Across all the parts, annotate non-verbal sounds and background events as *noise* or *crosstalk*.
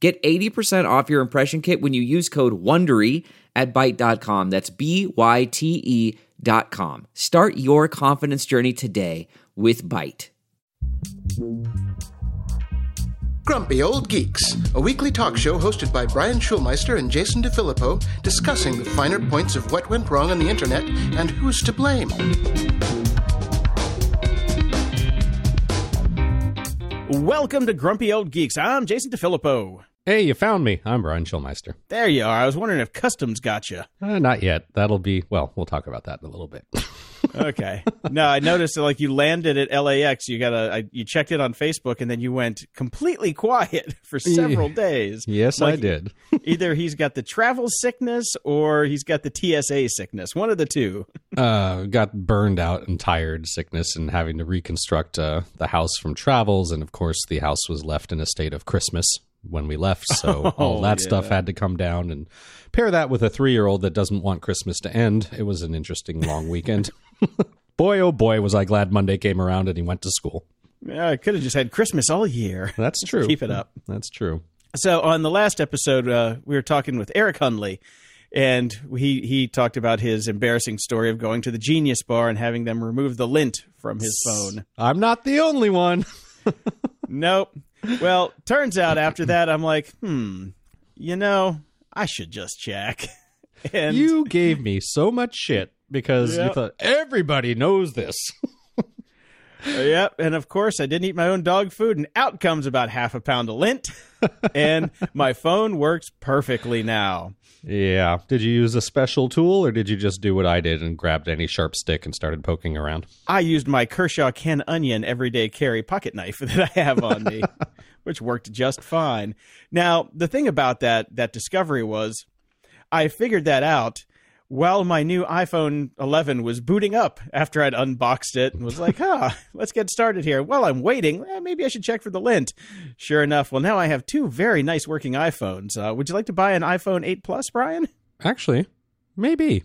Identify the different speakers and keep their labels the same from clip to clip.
Speaker 1: Get 80% off your impression kit when you use code WONDERY at Byte.com. That's B-Y-T-E dot com. Start your confidence journey today with Byte.
Speaker 2: Grumpy Old Geeks, a weekly talk show hosted by Brian Schulmeister and Jason DeFilippo, discussing the finer points of what went wrong on the internet and who's to blame.
Speaker 3: Welcome to Grumpy Old Geeks. I'm Jason DeFilippo.
Speaker 4: Hey, you found me. I'm Brian Schulmeister.
Speaker 3: There you are. I was wondering if customs got you.
Speaker 4: Uh, not yet. That'll be, well, we'll talk about that in a little bit. *laughs*
Speaker 3: okay. No, I noticed that like you landed at LAX. You got a, you checked it on Facebook, and then you went completely quiet *laughs* for several days.
Speaker 4: Yes,
Speaker 3: Like,
Speaker 4: I did. *laughs*
Speaker 3: either he's got the travel sickness or he's got the TSA sickness. One of the two.
Speaker 4: Uh, got burned out and tired, sickness, and having to reconstruct uh, the house from travels. And of course, the house was left in a state of Christmas when we left. So *laughs* all
Speaker 3: Oh,
Speaker 4: that
Speaker 3: yeah.
Speaker 4: stuff had to come down. And pair that with a three year old that doesn't want Christmas to end. It was an interesting long weekend. *laughs* boy, oh boy, was I glad Monday came around and he went to school.
Speaker 3: Yeah, I could have just had Christmas all year. *laughs*
Speaker 4: That's true.
Speaker 3: Keep it up.
Speaker 4: That's true.
Speaker 3: So on the last episode, uh, we were talking with Eric Hunley, and he he talked about his embarrassing story of going to the Genius Bar and having them remove the lint from his phone.
Speaker 4: I'm not the only one.
Speaker 3: Nope. Well, turns out after that, I'm like, hmm, you know, I should just check. *laughs* And
Speaker 4: you gave me so much shit because you thought everybody knows this. *laughs*
Speaker 3: Yep, and of course I didn't eat my own dog food, and out comes about half a pound of lint, and my phone works perfectly now.
Speaker 4: yeah. Did you use a special tool or did you just do what I did and grabbed any sharp stick and started poking around?
Speaker 3: I used my Kershaw Ken Onion everyday carry pocket knife *laughs* that I have on me, *laughs* which worked just fine. Now, the thing about that that discovery was I figured that out while my new iPhone 11 was booting up after I'd unboxed it and was like, *laughs* huh, let's get started here. While I'm waiting, eh, maybe I should check for the lint. Sure enough, well, now I have two very nice working iPhones. Uh, would you like to buy an iPhone 8 Plus, Brian?
Speaker 4: Actually, maybe.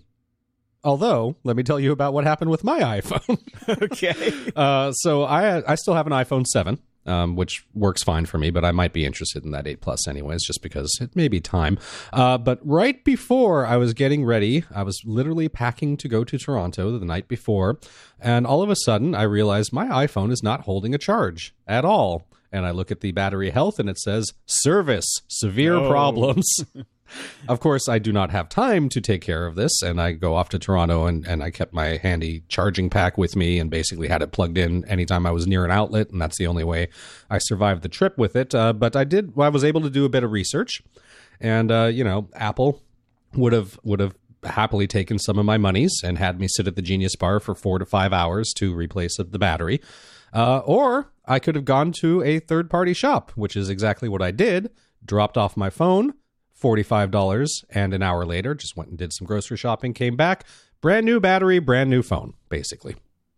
Speaker 4: Although, let me tell you about what happened with my *laughs* iPhone. *laughs*
Speaker 3: okay.
Speaker 4: uh, so I I still have an iPhone 7, um, which works fine for me, but I might be interested in that 8 Plus anyways, just because it may be time. Uh, but right before I was getting ready, I was literally packing to go to Toronto the night before, and all of a sudden I realized my iPhone is not holding a charge at all. And I look at the battery health and it says service, severe
Speaker 3: Oh.
Speaker 4: problems. *laughs* Of course, I do not have time to take care of this, and I go off to Toronto, and, and I kept my handy charging pack with me, and basically had it plugged in anytime I was near an outlet, and that's the only way I survived the trip with it. Uh, but I did, I was able to do a bit of research, and uh, you know, Apple would have would have happily taken some of my monies and had me sit at the Genius Bar for four to five hours to replace the battery, uh, or I could have gone to a third party shop, which is exactly what I did. Dropped off my phone, $45 and an hour later just went and did some grocery shopping came back brand new battery brand new phone basically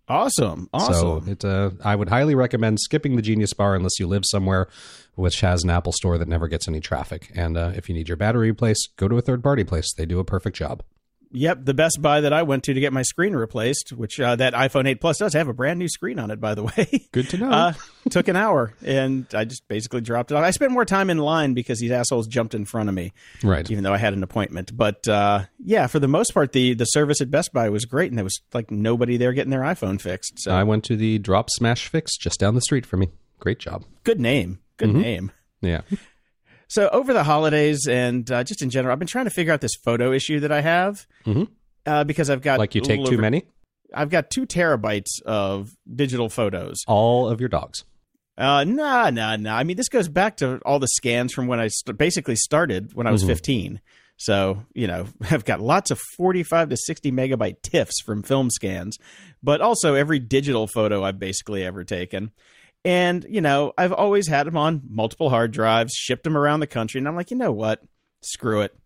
Speaker 3: Awesome. Awesome.
Speaker 4: so it uh, i would highly recommend skipping the genius bar unless you live somewhere which has an apple store that never gets any traffic and uh, if you need your battery replaced go to a third party place they do a perfect job
Speaker 3: Yep, the Best Buy that I went to to get my screen replaced, which uh, that iPhone 8 Plus does have a brand new screen on it, by the way.
Speaker 4: good to know
Speaker 3: Uh, took an hour, and I just basically dropped it off. I spent more time in line because these assholes jumped in front of me,
Speaker 4: right
Speaker 3: even though I had an appointment. But uh, yeah, for the most part, the the service at Best Buy was great, and there was like nobody there getting their iPhone fixed. So
Speaker 4: i went to the drop smash fix just down the street for me great job
Speaker 3: good name, good
Speaker 4: Mm-hmm.
Speaker 3: name.
Speaker 4: yeah
Speaker 3: So over the holidays and uh, just in general, I've been trying to figure out this photo issue that I have.
Speaker 4: Mhm.
Speaker 3: Uh, because I've got
Speaker 4: like you take
Speaker 3: little
Speaker 4: too
Speaker 3: over-
Speaker 4: many
Speaker 3: I've got two terabytes of digital photos.
Speaker 4: all of your dogs
Speaker 3: Uh, nah, nah, nah. I mean, this goes back to all the scans from when I st- basically started when I was
Speaker 4: Mhm.
Speaker 3: 15. So, you know, *laughs* I've got lots of 45 to 60 megabyte TIFFs from film scans, but also every digital photo I've basically ever taken. And, you know, I've always had them on multiple hard drives, shipped them around the country, and I'm like, you know what? Screw it.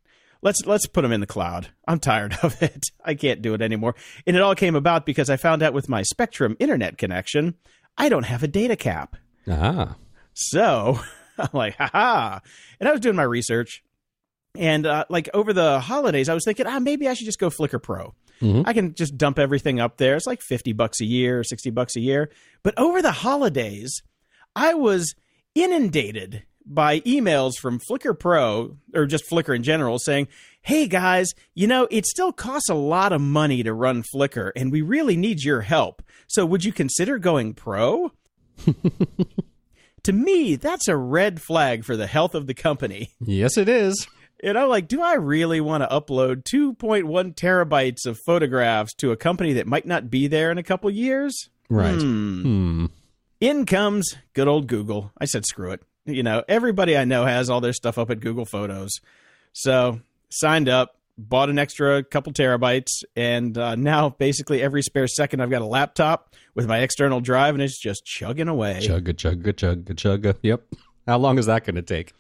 Speaker 3: Let's let's put them in the cloud. I'm tired of *laughs* it. I can't do it anymore. And it all came about because I found out with my Spectrum internet connection, I don't have a data cap.
Speaker 4: Ah.
Speaker 3: So *laughs* I'm like, haha. And I was doing my research. And uh, like over the holidays, I was thinking, ah, maybe I should just go Flickr Pro. Mm-hmm. I can just dump everything up there. It's like 50 bucks a year, 60 bucks a year. But over the holidays, I was inundated by emails from Flickr Pro or just Flickr in general saying, "Hey guys, you know, it still costs a lot of money to run Flickr and we really need your help. So would you consider going pro?" *laughs* to me, that's a red flag for the health of the company.
Speaker 4: Yes, it is.
Speaker 3: You know, like, do I really want to upload 2.1 terabytes of photographs to a company that might not be there in a couple years?
Speaker 4: Right.
Speaker 3: Hmm.
Speaker 4: Hmm.
Speaker 3: In comes good old Google. I said, screw it. You know, everybody I know has all their stuff up at Google Photos. So, signed up, bought an extra couple terabytes, and uh, now basically every spare second I've got a laptop with my external drive and it's just chugging away.
Speaker 4: Chugga, chugga, chugga, chugga. Yep. How long is that going to take?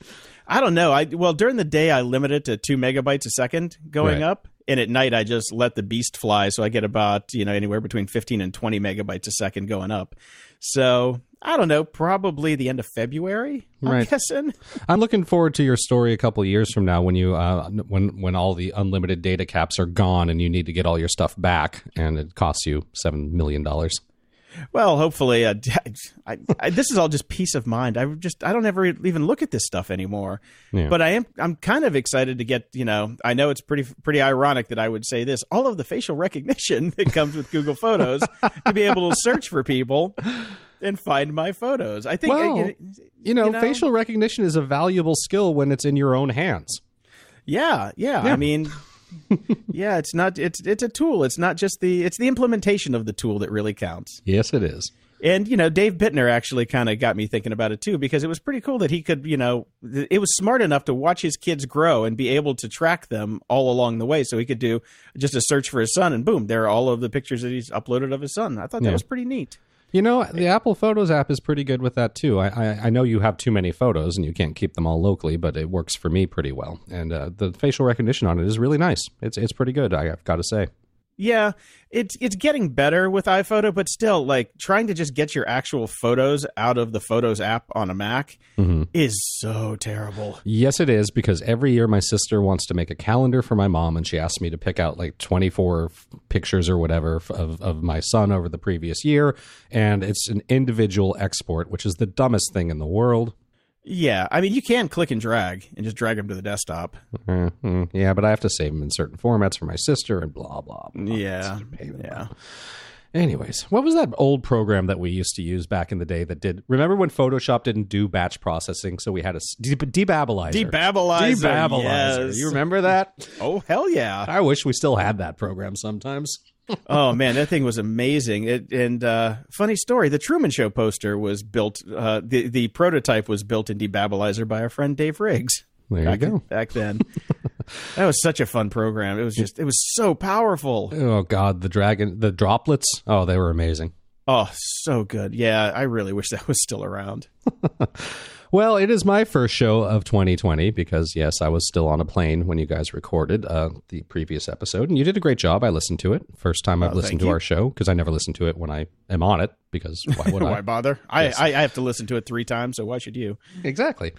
Speaker 3: I don't know. I well during the day I limit it to two megabytes a second going
Speaker 4: Right.
Speaker 3: up, and at night I just let the beast fly, so I get about you know anywhere between fifteen and twenty megabytes a second going up. So I don't know, probably the end of February. I'm
Speaker 4: Right.
Speaker 3: guessing.
Speaker 4: I'm looking forward to your story a couple years from now when you uh, when when all the unlimited data caps are gone and you need to get all your stuff back and it costs you seven million dollars.
Speaker 3: Well, hopefully, uh, I, I, this is all just peace of mind. I just I don't ever even look at this stuff anymore.
Speaker 4: Yeah.
Speaker 3: But I am I'm kind of excited to get you know I know it's pretty pretty ironic that I would say this all of the facial recognition *laughs* that comes with Google Photos to be able to search for people and find my photos. I think uh,
Speaker 4: Well,
Speaker 3: you-
Speaker 4: You know,
Speaker 3: You know?
Speaker 4: facial recognition is a valuable skill when it's in your own hands.
Speaker 3: yeah, yeah
Speaker 4: Yeah.
Speaker 3: I mean. Yeah, it's not it's it's a tool. It's not just the it's the implementation of the tool that really counts.
Speaker 4: Yes, it is.
Speaker 3: And you know, Dave Bittner actually kind of got me thinking about it too because it was pretty cool that he could, you know, it was smart enough to watch his kids grow and be able to track them all along the way. So he could do just a search for his son, and boom, there are all of the pictures that he's uploaded of his son. I thought that
Speaker 4: Yeah.
Speaker 3: was pretty neat.
Speaker 4: You know, the Apple Photos app is pretty good with that too. I, I, I know you have too many photos and you can't keep them all locally, but it works for me pretty well. And uh, the facial recognition on it is really nice. It's it's pretty good. I, I've got to say.
Speaker 3: Yeah, it's it's getting better with iPhoto, but still, like trying to just get your actual photos out of the Photos app on a Mac mm-hmm. is so terrible.
Speaker 4: Yes, it is because every year my sister wants to make a calendar for my mom, and she asks me to pick out like 24 f- pictures or whatever f- of, of my son over the previous year. And it's an individual export, which is the dumbest thing in the world.
Speaker 3: Yeah, I mean, you can click and drag and just drag them to the desktop.
Speaker 4: Eh, mm, yeah, but I have to save them in certain formats for my sister and blah, blah, blah.
Speaker 3: Yeah,
Speaker 4: It's a pain in the
Speaker 3: yeah.
Speaker 4: Anyways, what was that old program that we used to use back in the day that did? Remember when Photoshop didn't do batch processing, so we had a de- DeBabelizer.
Speaker 3: DeBabelizer,
Speaker 4: DeBabelizer.
Speaker 3: yes.
Speaker 4: You remember that?
Speaker 3: Oh hell yeah!
Speaker 4: I wish we still had that program sometimes.
Speaker 3: Oh man, that thing was amazing. It, and uh, funny story: the Truman Show poster was built. Uh, the the prototype was built in DeBabelizer by our friend Dave Riggs.
Speaker 4: There you
Speaker 3: back,
Speaker 4: go.
Speaker 3: Back then, *laughs* that was such a fun program. It was just it was so powerful.
Speaker 4: Oh God, the dragon, the droplets. Oh, they were amazing.
Speaker 3: Oh, so good. Yeah, I really wish that was still around. *laughs*
Speaker 4: Well, it is my first show of 2020 because yes, I was still on a plane when you guys recorded uh, the previous episode, and you did a great job. I listened to it first time I've listened to
Speaker 3: you.
Speaker 4: our show because I never listen to it when I am on it because why would *laughs*
Speaker 3: Why
Speaker 4: I?
Speaker 3: bother? I, I I have to listen to it three times, so why should you?
Speaker 4: Exactly.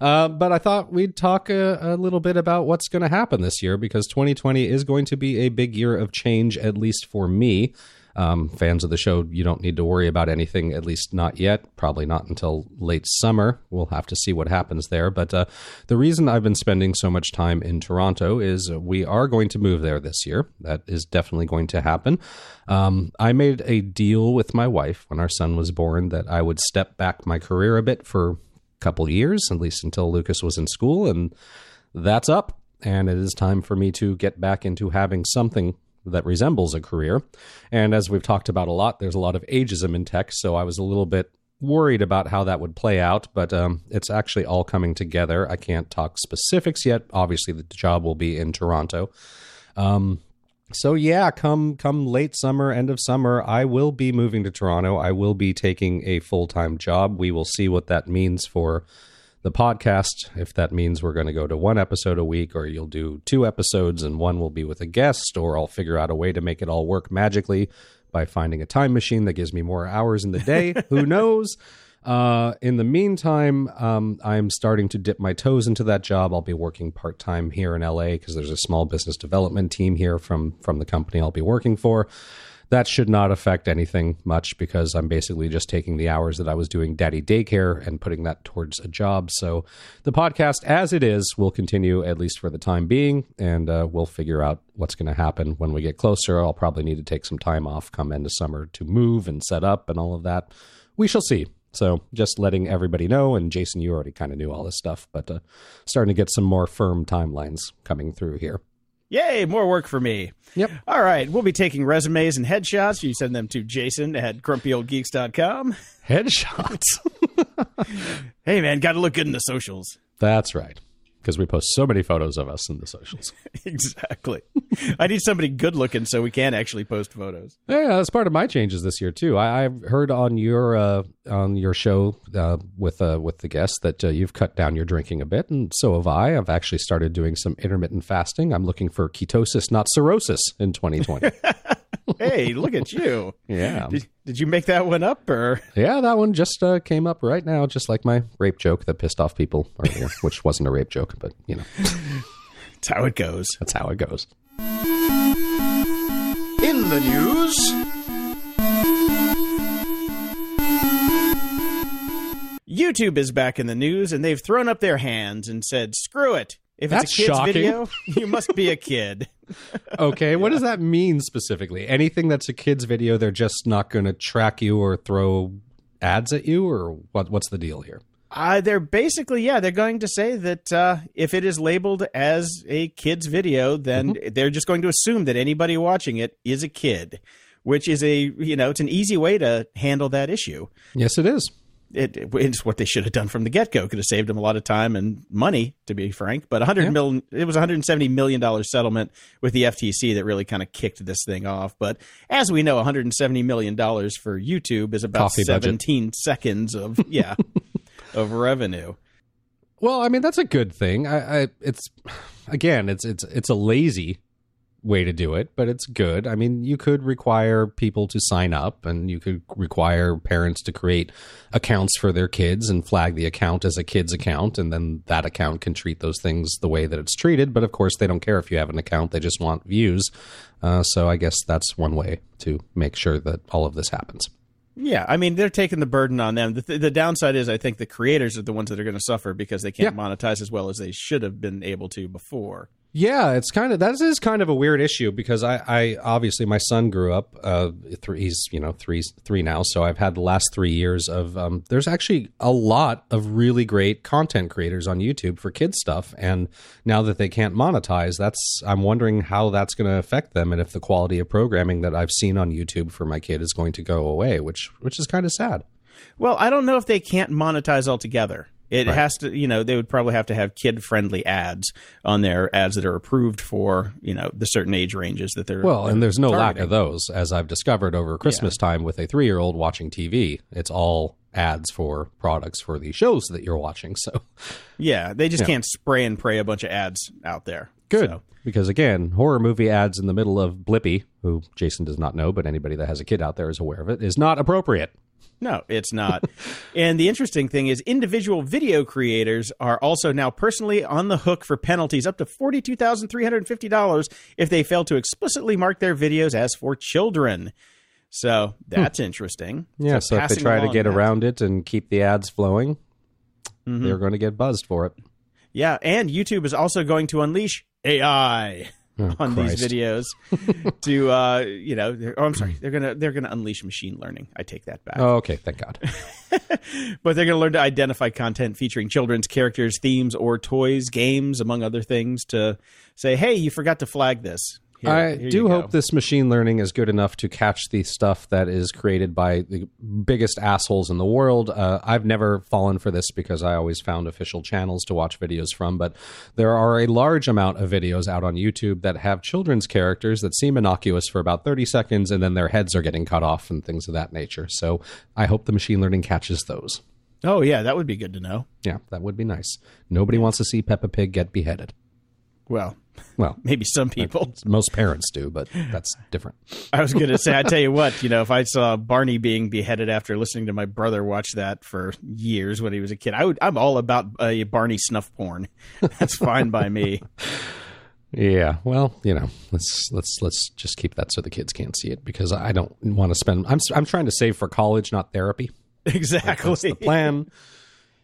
Speaker 4: Uh, but I thought we'd talk a, a little bit about what's going to happen this year because 2020 is going to be a big year of change, at least for me. Um, fans of the show, you don't need to worry about anything, at least not yet. Probably not until late summer. We'll have to see what happens there. But uh, the reason I've been spending so much time in Toronto is we are going to move there this year. That is definitely going to happen. Um, I made a deal with my wife when our son was born that I would step back my career a bit for a couple years, at least until Lucas was in school, and that's up. And it is time for me to get back into having something that resembles a career. And as we've talked about a lot, there's a lot of ageism in tech, so I was a little bit worried about how that would play out, but um, it's actually all coming together. I can't talk specifics yet. Obviously, the job will be in Toronto. Um, so yeah, come come late summer, end of summer, I will be moving to Toronto. I will be taking a full time job. We will see what that means for the podcast. If that means we're going to go to one episode a week, or you'll do two episodes and one will be with a guest, or I'll figure out a way to make it all work magically by finding a time machine that gives me more hours in the day. *laughs* Who knows? Uh, in the meantime, um, I'm starting to dip my toes into that job. I'll be working part time here in LA because there's a small business development team here from from the company I'll be working for. That should not affect anything much because I'm basically just taking the hours that I was doing daddy daycare and putting that towards a job. So the podcast, as it is, will continue at least for the time being, and uh, we'll figure out what's going to happen when we get closer. I'll probably need to take some time off come end of summer to move and set up and all of that. We shall see. So just letting everybody know, and Jason, you already kind of knew all this stuff, but uh, starting to get some more firm timelines coming through here.
Speaker 3: Yay, more work for me.
Speaker 4: Yep.
Speaker 3: All right, we'll be taking resumes and headshots. You send them to Jason at grumpyoldgeeks.com.
Speaker 4: Headshots. *laughs*
Speaker 3: hey, man, got to look good in the socials.
Speaker 4: That's right. Because we post so many photos of us in the socials. *laughs*
Speaker 3: exactly. I need somebody good looking so we can actually post photos.
Speaker 4: Yeah, that's part of my changes this year too. I, have heard on your uh, on your show uh, with uh, with the guests that uh, you've cut down your drinking a bit, and so have I. I've actually started doing some intermittent fasting. I'm looking for ketosis, not cirrhosis, in 2020. *laughs*
Speaker 3: hey, look at you. *laughs*
Speaker 4: Yeah.
Speaker 3: Did, did, you make that one up or?
Speaker 4: Yeah, that one just uh, came up right now, just like my rape joke that pissed off people earlier, *laughs* which wasn't a rape joke, but you know.
Speaker 3: That's how it goes.
Speaker 4: That's how it goes.
Speaker 2: In the news.
Speaker 3: YouTube is back in the news and they've thrown up their hands and said, screw it. If
Speaker 4: That's
Speaker 3: it's a kid's
Speaker 4: shocking.
Speaker 3: video, *laughs* you must be a kid. *laughs*
Speaker 4: okay, what does that mean specifically? Anything that's a kid's video, they're just not going to track you or throw ads at you, or what? What's the deal here?
Speaker 3: Uh, they're basically, yeah, they're going to say that uh, if it is labeled as a kid's video, then
Speaker 4: Mm-hmm.
Speaker 3: they're just going to assume that anybody watching it is a kid, which is a, you know, it's an easy way to handle that issue.
Speaker 4: Yes, it is.
Speaker 3: It, it's what they should have done from the get go. Could have saved them a lot of time and money, to be frank. But 100
Speaker 4: Yeah.
Speaker 3: million, it was a 170 million dollar settlement with the FTC that really kind of kicked this thing off. But as we know, 170 million dollars for YouTube is about
Speaker 4: Coffee budget.
Speaker 3: 17 seconds of *laughs* yeah of revenue.
Speaker 4: Well, I mean that's a good thing. I, I it's again, it's it's it's a lazy way to do it, but it's good. I mean, you could require people to sign up, and you could require parents to create accounts for their kids and flag the account as a kid's account, and then that account can treat those things the way that it's treated. But of course, they don't care if you have an account; they just want views. Uh, so I guess that's one way to make sure that all of this happens.
Speaker 3: Yeah, I mean they're taking the burden on them. The, th- the downside is I think the creators are the ones that are going to suffer because they can't
Speaker 4: Yeah.
Speaker 3: monetize as well as they should have been able to before.
Speaker 4: Yeah, it's kind of that is kind of a weird issue because I, I obviously my son grew up. Uh, three, he's you know three three now, so I've had the last three years of. Um, there's actually a lot of really great content creators on YouTube for kids stuff, and now that they can't monetize, that's I'm wondering how that's going to affect them, and if the quality of programming that I've seen on YouTube for my kid is going to go away, which which is kind of sad.
Speaker 3: Well, I don't know if they can't monetize altogether. It
Speaker 4: Right.
Speaker 3: has to, you know, they would probably have to have kid-friendly ads on their ads that are approved for, you know, the certain age ranges that they're.
Speaker 4: Well,
Speaker 3: they're
Speaker 4: and there's no lack of those, as I've discovered over Christmas time with a three year old watching TV. It's all ads for products for the shows that you're watching. So
Speaker 3: Yeah, they just
Speaker 4: Yeah.
Speaker 3: can't spray and pray a bunch of ads out there.
Speaker 4: good.
Speaker 3: So,
Speaker 4: Because again, horror movie ads in the middle of Blippi, who Jason does not know, but anybody that has a kid out there is aware of it, is not appropriate.
Speaker 3: No, it's not. and the interesting thing is, individual video creators are also now personally on the hook for penalties up to $42,350 if they fail to explicitly mark their videos as for children. So that's interesting. *laughs*
Speaker 4: Yeah, so if they try to get
Speaker 3: that.
Speaker 4: around it and keep the ads flowing, mm-hmm. they're going to get buzzed for it.
Speaker 3: Yeah, and YouTube is also going to unleash AI on
Speaker 4: Oh, Christ.
Speaker 3: these videos *laughs* to, uh, you know, oh, I'm sorry, they're gonna they're gonna unleash machine learning. I take that back.
Speaker 4: Oh, okay, thank God. *laughs*
Speaker 3: but they're going to learn to identify content featuring children's characters, themes, or toys, games, among other things, to say, "Hey, you forgot to flag this." Here-
Speaker 4: I
Speaker 3: here
Speaker 4: do hope this machine learning is good enough to catch the stuff that is created by the biggest assholes in the world. Uh, I've never fallen for this because I always found official channels to watch videos from, but there are a large amount of videos out on YouTube that have children's characters that seem innocuous for about 30 seconds and then their heads are getting cut off and things of that nature. So I hope the machine learning catches those.
Speaker 3: Oh yeah, that would be good to know.
Speaker 4: Yeah, that would be nice. Nobody wants to see Peppa Pig get beheaded.
Speaker 3: Well,
Speaker 4: Well, *laughs*
Speaker 3: maybe some people.
Speaker 4: most parents do, but that's different.
Speaker 3: I was going to say, I tell you what, you know, if I saw Barney being beheaded after listening to my brother watch that for years when he was a kid, I would. I'm all about uh, Barney snuff porn. *laughs* That's fine by me.
Speaker 4: Yeah, well, you know, let's let's let's just keep that so the kids can't see it because I don't want to spend. I'm I'm trying to save for college, not therapy.
Speaker 3: Exactly.
Speaker 4: That's the plan. *laughs*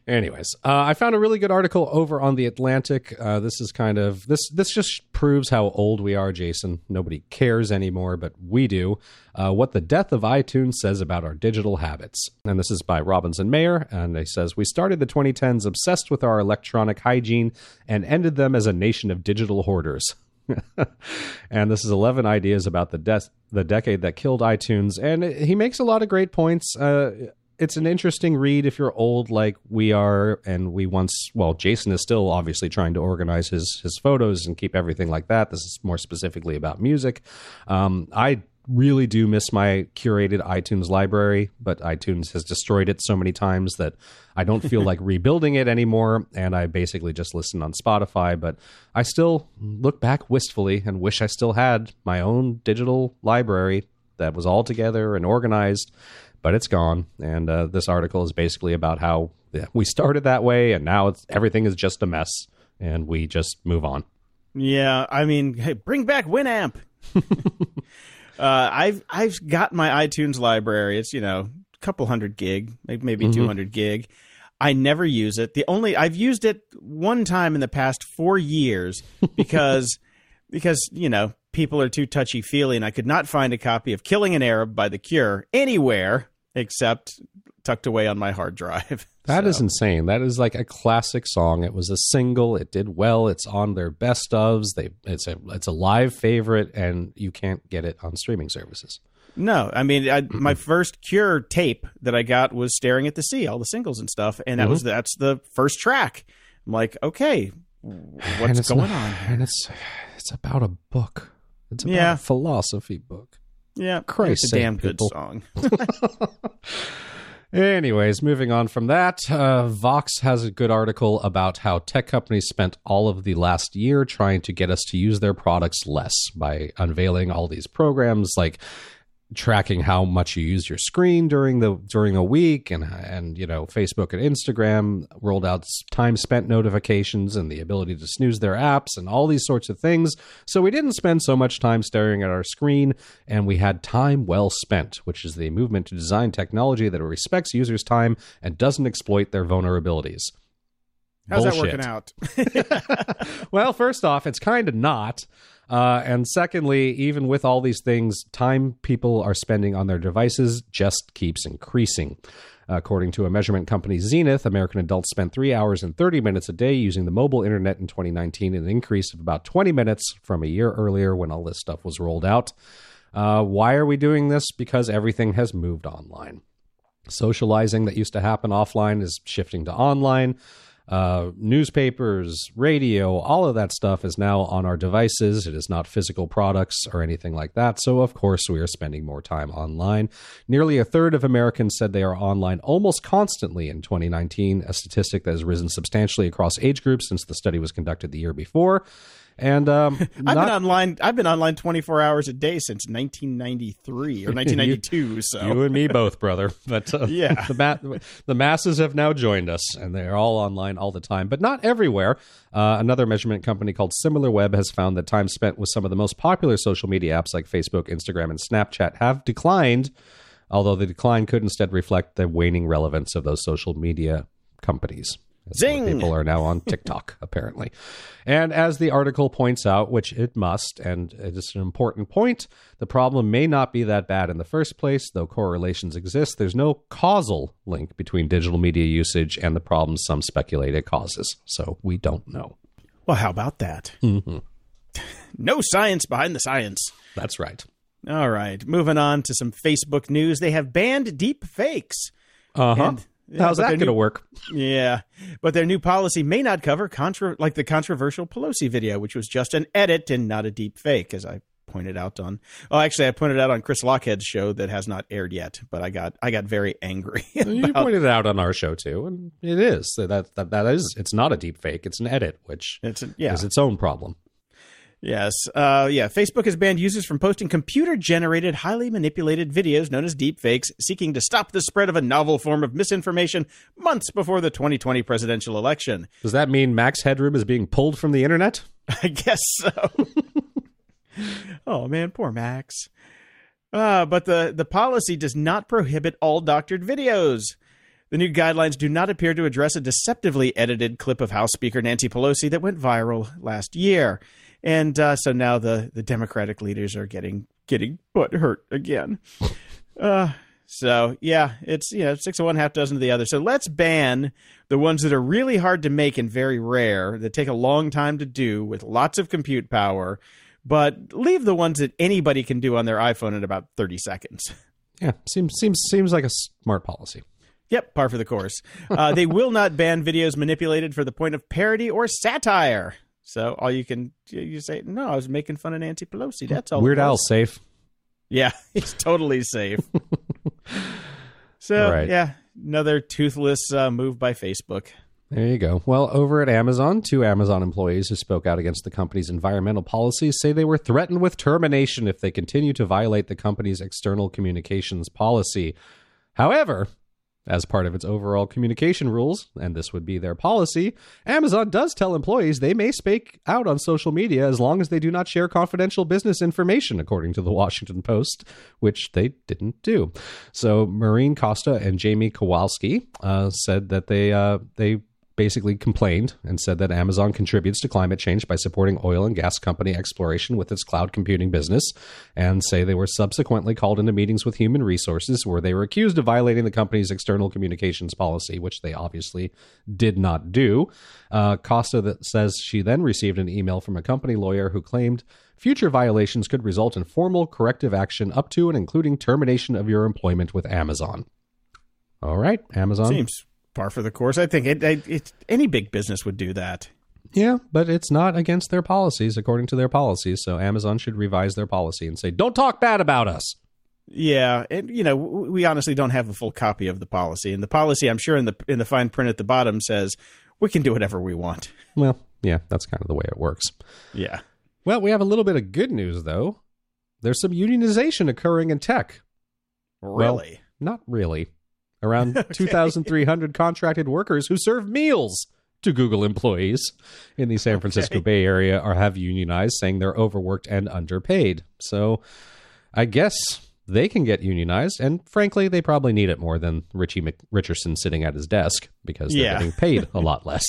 Speaker 4: Anyways, uh, I found a really good article over on the Atlantic. Uh, this is kind of this. This just proves how old we are, Jason. Nobody cares anymore, but we do. Uh, what the death of iTunes says about our digital habits, and this is by Robinson Meyer, and he says we started the 2010s obsessed with our electronic hygiene and ended them as a nation of digital hoarders. *laughs* and this is 11 ideas about the death, the decade that killed iTunes, and he makes a lot of great points. Uh, it's an interesting read if you're old like we are and we once well jason is still obviously trying to organize his his photos and keep everything like that. This is more specifically about music. Um, i really do miss my curated itunes library but itunes has destroyed it so many times that i don't feel *laughs* like rebuilding it anymore and i basically just listen on spotify but i still look back wistfully and wish i still had my own digital library that was all together and organized but it's gone. And uh, this article is basically about how we started that way, and now it's everything is just a mess, and we just move on.
Speaker 3: Yeah, I mean, hey, bring back Winamp. *laughs* uh, I've I've got my iTunes library. It's you know a couple hundred gig, maybe maybe
Speaker 4: Mm-hmm.
Speaker 3: hundred gig. I never use it. The only I've used it one time in the past four years *laughs* because because you know people are too touchy feely, and I could not find a copy of "Killing an Arab" by The Cure anywhere except tucked away on my hard drive. *laughs*
Speaker 4: That is
Speaker 3: So-
Speaker 4: insane. That is like a classic song. It was a single. It did well. It's on their best ofs. They it's a it's a live favorite, and you can't get it on streaming services.
Speaker 3: No, I mean, I, *clears throat* my first Cure tape that I got was "Staring at the Sea," all the singles and stuff, and that
Speaker 4: Mm-hmm.
Speaker 3: was that's the first track. I'm like, okay, what's going
Speaker 4: not-
Speaker 3: on?
Speaker 4: And it's it's about a book. It's about
Speaker 3: Yeah.
Speaker 4: a philosophy book.
Speaker 3: Yeah,
Speaker 4: Christ's
Speaker 3: it's a damn
Speaker 4: sake,
Speaker 3: good song. *laughs*
Speaker 4: Anyways, moving on from that, uh, Vox has a good article about how tech companies spent all of the last year trying to get us to use their products less by unveiling all these programs like tracking how much you use your screen during the during a week and and you know Facebook and Instagram rolled out time spent notifications and the ability to snooze their apps and all these sorts of things so we didn't spend so much time staring at our screen and we had time well spent which is the movement to design technology that respects users time and doesn't exploit their vulnerabilities
Speaker 3: How's
Speaker 4: Bullshit.
Speaker 3: that working out? *laughs* *laughs*
Speaker 4: well, first off, it's kind of not. Uh, and secondly, even with all these things, time people are spending on their devices just keeps increasing. According to a measurement company, Zenith, American adults spent three hours and 30 minutes a day using the mobile internet in 2019, an increase of about 20 minutes from a year earlier when all this stuff was rolled out. Uh, why are we doing this? Because everything has moved online. Socializing that used to happen offline is shifting to online uh, newspapers, radio, all of that stuff is now on our devices. It is not physical products or anything like that. So, of course, we are spending more time online. Nearly a third of Americans said they are online almost constantly in 2019, a statistic that has risen substantially across age groups since the study was conducted the year before. And um, *laughs*
Speaker 3: I've
Speaker 4: not-
Speaker 3: been online. I've been online 24 hours a day since 1993 or *laughs* 1992. so
Speaker 4: You and me both, brother. *laughs* But uh,
Speaker 3: Yeah.
Speaker 4: the ma- the masses have now joined us, and they're all online all the time, but not everywhere. Uh, another measurement company called SimilarWeb has found that time spent with some of the most popular social media apps like Facebook, Instagram, and Snapchat have declined. Although the decline could instead reflect the waning relevance of those social media companies.
Speaker 3: Zing!
Speaker 4: People are now on TikTok, *laughs* apparently. And as the article points out, which it must, and it is an important point, the problem may not be that bad in the first place, though correlations exist. There's no causal link between digital media usage and the problems some speculate it causes. So we don't know.
Speaker 3: well, how about that? *laughs* No science behind the science.
Speaker 4: That's right.
Speaker 3: All right, moving on to some Facebook news. They have banned deep fakes.
Speaker 4: Uh huh.
Speaker 3: And- yeah,
Speaker 4: How's that going to work?
Speaker 3: Yeah, but their new policy may not cover contra- like the controversial Pelosi video, which was just an edit and not a deep fake, as I pointed out on. Oh, actually, I pointed out on Chris Lochhead's show that has not aired yet, but I got I got very angry. *laughs*
Speaker 4: You
Speaker 3: about-
Speaker 4: pointed it out on our show too, and it is that that that is. It's not a deep fake; it's an edit, which
Speaker 3: It's a- yeah.
Speaker 4: is its own problem.
Speaker 3: Yes. Uh, yeah. Facebook has banned users from posting computer generated, highly manipulated videos known as deepfakes, seeking to stop the spread of a novel form of misinformation months before the 2020 presidential election.
Speaker 4: Does that mean Max Headroom is being pulled from the internet? *laughs*
Speaker 3: I guess so. *laughs* oh, man. Poor Max. Uh, but the, the policy does not prohibit all doctored videos. The new guidelines do not appear to address a deceptively edited clip of House Speaker Nancy Pelosi that went viral last year. And uh, so now the, the Democratic leaders are getting getting butt hurt again. *laughs* Uh, so yeah, it's you know six of one, half dozen of the other. So let's ban the ones that are really hard to make and very rare, that take a long time to do with lots of compute power, but leave the ones that anybody can do on their iPhone in about thirty seconds.
Speaker 4: Yeah, seems seems seems like a smart policy.
Speaker 3: Yep, par for the course. Uh, they will not ban videos manipulated for the point of parody or satire. So all you can you say, no, I was making fun of Nancy Pelosi. That's all.
Speaker 4: Weird Al safe.
Speaker 3: Yeah, *laughs* he's totally safe. *laughs* so
Speaker 4: Right.
Speaker 3: yeah, another toothless uh, move by Facebook.
Speaker 4: There you go. Well, over at Amazon, two Amazon employees who spoke out against the company's environmental policies say they were threatened with termination if they continue to violate the company's external communications policy. However, as part of its overall communication rules, and this would be their policy, Amazon does tell employees they may speak out on social media as long as they do not share confidential business information, according to the Washington Post, which they didn't do. So, Maureen Costa and Jamie Kowalski uh, said that they uh, they basically complained and said that Amazon contributes to climate change by supporting oil and gas company exploration with its cloud computing business, and say they were subsequently called into meetings with human resources where they were accused of violating the company's external communications policy, which they obviously did not do. Uh, Costa says she then received an email from a company lawyer who claimed future violations could result in formal corrective action up to and including termination of your employment with Amazon. All right, Amazon.
Speaker 3: Seems par for the course. I think it, it, it any big business would do that.
Speaker 4: Yeah, but it's not against their policies, according to their policies. So Amazon should revise their policy and say, don't talk bad about us.
Speaker 3: Yeah, and you know, we honestly don't have a full copy of the policy, and the policy, I'm sure, in the in the fine print at the bottom says we can do whatever we want.
Speaker 4: Well, yeah, that's kind of the way it works.
Speaker 3: Yeah.
Speaker 4: Well, we have a little bit of good news, though. There's some unionization occurring in tech. Well,
Speaker 3: Really?
Speaker 4: not really. Around *laughs* 2,300 contracted workers who serve meals to Google employees in the San Francisco Bay Area are have unionized, saying they're overworked and underpaid. So I guess they can get unionized, and frankly, they probably need it more than Richie Mc- Richardson sitting at his desk because they're
Speaker 3: Yeah.
Speaker 4: getting paid a *laughs* lot less.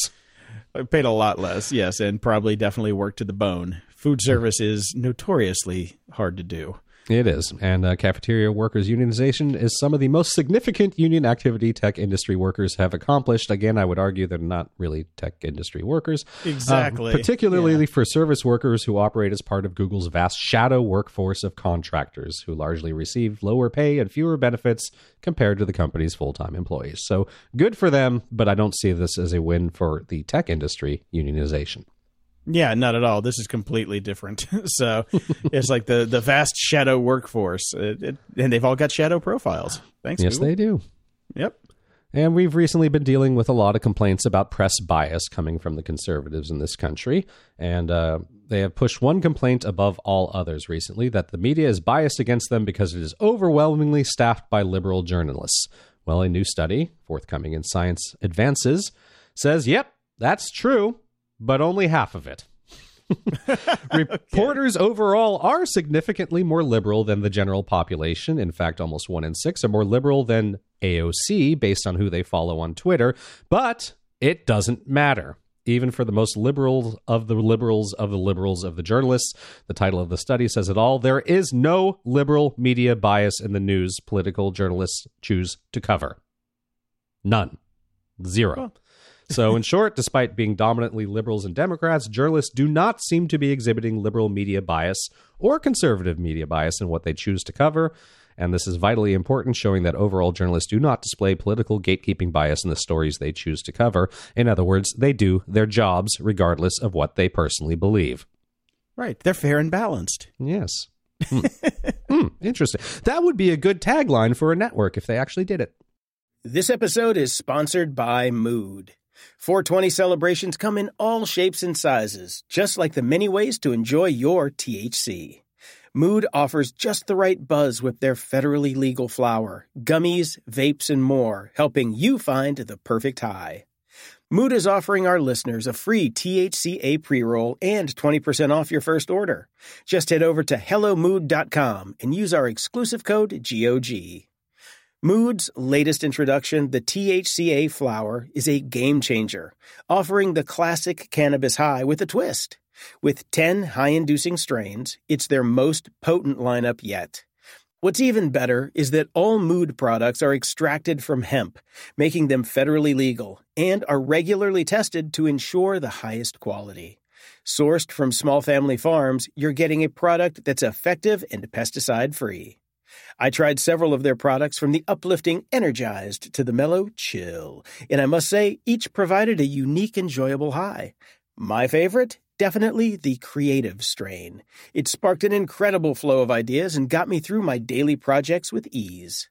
Speaker 3: Uh, paid a lot less, yes, and probably definitely worked to the bone. Food hmm. service is notoriously hard to do.
Speaker 4: It is. And uh, cafeteria workers unionization is some of the most significant union activity tech industry workers have accomplished. Again, I would argue they're not really tech industry workers.
Speaker 3: Exactly.
Speaker 4: Uh, particularly
Speaker 3: Yeah.
Speaker 4: for service workers who operate as part of Google's vast shadow workforce of contractors who largely receive lower pay and fewer benefits compared to the company's full time employees. So good for them, but I don't see this as a win for the tech industry unionization.
Speaker 3: Yeah, not at all. This is completely different. *laughs* so it's like the the vast shadow workforce, It- it- and they've all got shadow profiles. Thanks.
Speaker 4: Yes,
Speaker 3: Google.
Speaker 4: they do.
Speaker 3: Yep.
Speaker 4: And we've recently been dealing with a lot of complaints about press bias coming from the conservatives in this country. And uh, they have pushed one complaint above all others recently that the media is biased against them because it is overwhelmingly staffed by liberal journalists. Well, a new study, forthcoming in Science Advances, says, yep, that's true, but only half of it. *laughs* *laughs* Reporters overall are significantly more liberal than the general population. In fact, almost one in six are more liberal than AOC based on who they follow on Twitter. But it doesn't matter. Even for the most liberal of the liberals of the liberals of the journalists, the title of the study says it all. There is no liberal media bias in the news political journalists choose to cover. None. Zero. So, in short, despite being dominantly liberals and Democrats, journalists do not seem to be exhibiting liberal media bias or conservative media bias in what they choose to cover. And this is vitally important, showing that overall journalists do not display political gatekeeping bias in the stories they choose to cover. In other words, they do their jobs regardless of what they personally believe.
Speaker 3: Right. They're fair and balanced.
Speaker 4: Yes. Hmm. Hmm, interesting. That would be a good tagline for a network if they actually did it.
Speaker 5: This episode is sponsored by Mood. 420 celebrations come in all shapes and sizes, just like the many ways to enjoy your THC. Mood offers just the right buzz with their federally legal flower, gummies, vapes, and more, helping you find the perfect high. Mood is offering our listeners a free THCA pre roll and 20% off your first order. Just head over to HelloMood.com and use our exclusive code GOG. Mood's latest introduction, the THCA flower, is a game changer, offering the classic cannabis high with a twist. With 10 high inducing strains, it's their most potent lineup yet. What's even better is that all mood products are extracted from hemp, making them federally legal, and are regularly tested to ensure the highest quality. Sourced from small family farms, you're getting a product that's effective and pesticide free. I tried several of their products from the uplifting Energized to the mellow Chill, and I must say, each provided a unique, enjoyable high. My favorite? Definitely the creative strain. It sparked an incredible flow of ideas and got me through my daily projects with ease.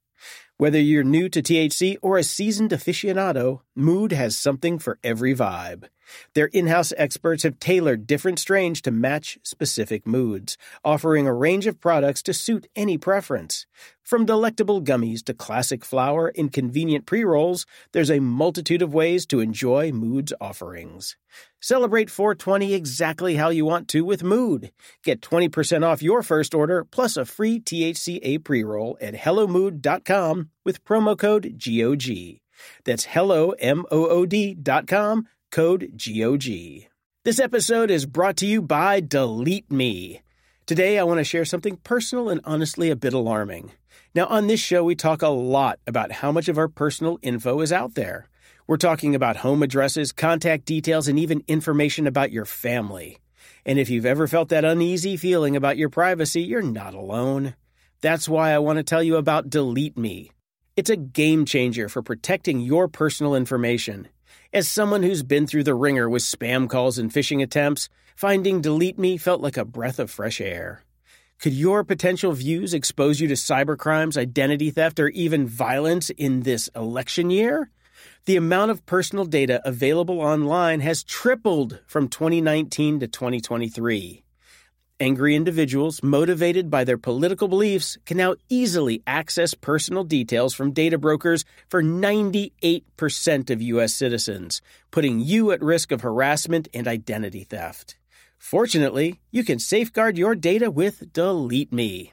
Speaker 5: Whether you're new to THC or a seasoned aficionado, Mood has something for every vibe. Their in house experts have tailored different strains to match specific moods, offering a range of products to suit any preference. From delectable gummies to classic flower and convenient pre rolls, there's a multitude of ways to enjoy Mood's offerings. Celebrate 420 exactly how you want to with Mood. Get 20% off your first order plus a free THCA pre roll at HelloMood.com with promo code GOG. That's hello, M O O D.com, code GOG. This episode is brought to you by Delete Me. Today, I want to share something personal and honestly a bit alarming. Now, on this show, we talk a lot about how much of our personal info is out there. We're talking about home addresses, contact details, and even information about your family. And if you've ever felt that uneasy feeling about your privacy, you're not alone. That's why I want to tell you about Delete Me. It's a game changer for protecting your personal information. As someone who's been through the ringer with spam calls and phishing attempts, finding Delete Me felt like a breath of fresh air. Could your potential views expose you to cybercrimes, identity theft, or even violence in this election year? The amount of personal data available online has tripled from 2019 to 2023. Angry individuals, motivated by their political beliefs, can now easily access personal details from data brokers for 98% of U.S. citizens, putting you at risk of harassment and identity theft. Fortunately, you can safeguard your data with Delete Me.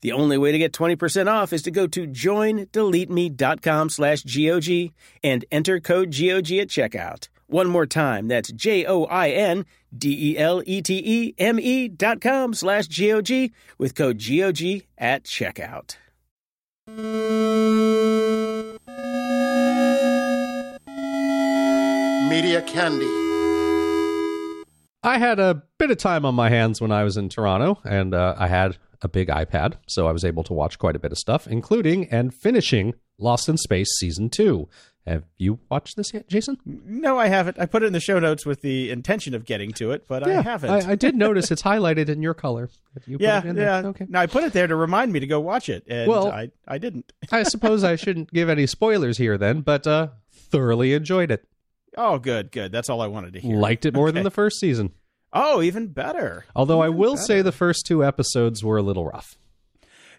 Speaker 5: The only way to get 20% off is to go to joindeleteme.com slash GOG and enter code GOG at checkout. One more time, that's J-O-I-N-D-E-L-E-T-E-M-E dot com slash G-O-G with code GOG at checkout.
Speaker 2: Media Candy.
Speaker 4: I had a bit of time on my hands when I was in Toronto, and uh, I had a big iPad, so I was able to watch quite a bit of stuff, including and finishing Lost in Space Season 2. Have you watched this yet, Jason?
Speaker 3: No, I haven't. I put it in the show notes with the intention of getting to it, but I haven't.
Speaker 4: I, I did notice it's highlighted in your color. You put
Speaker 3: yeah,
Speaker 4: it in there.
Speaker 3: yeah.
Speaker 4: Okay.
Speaker 3: No, I put it there to remind me to go watch it, and
Speaker 4: Well-
Speaker 3: I, I didn't. *laughs*
Speaker 4: I suppose I shouldn't give any spoilers here then, but uh, thoroughly enjoyed it.
Speaker 3: Oh, good, good. That's all I wanted to hear.
Speaker 4: Liked it more than the first season.
Speaker 3: Oh, even better.
Speaker 4: Although I will
Speaker 3: better.
Speaker 4: say the first two episodes were a little rough.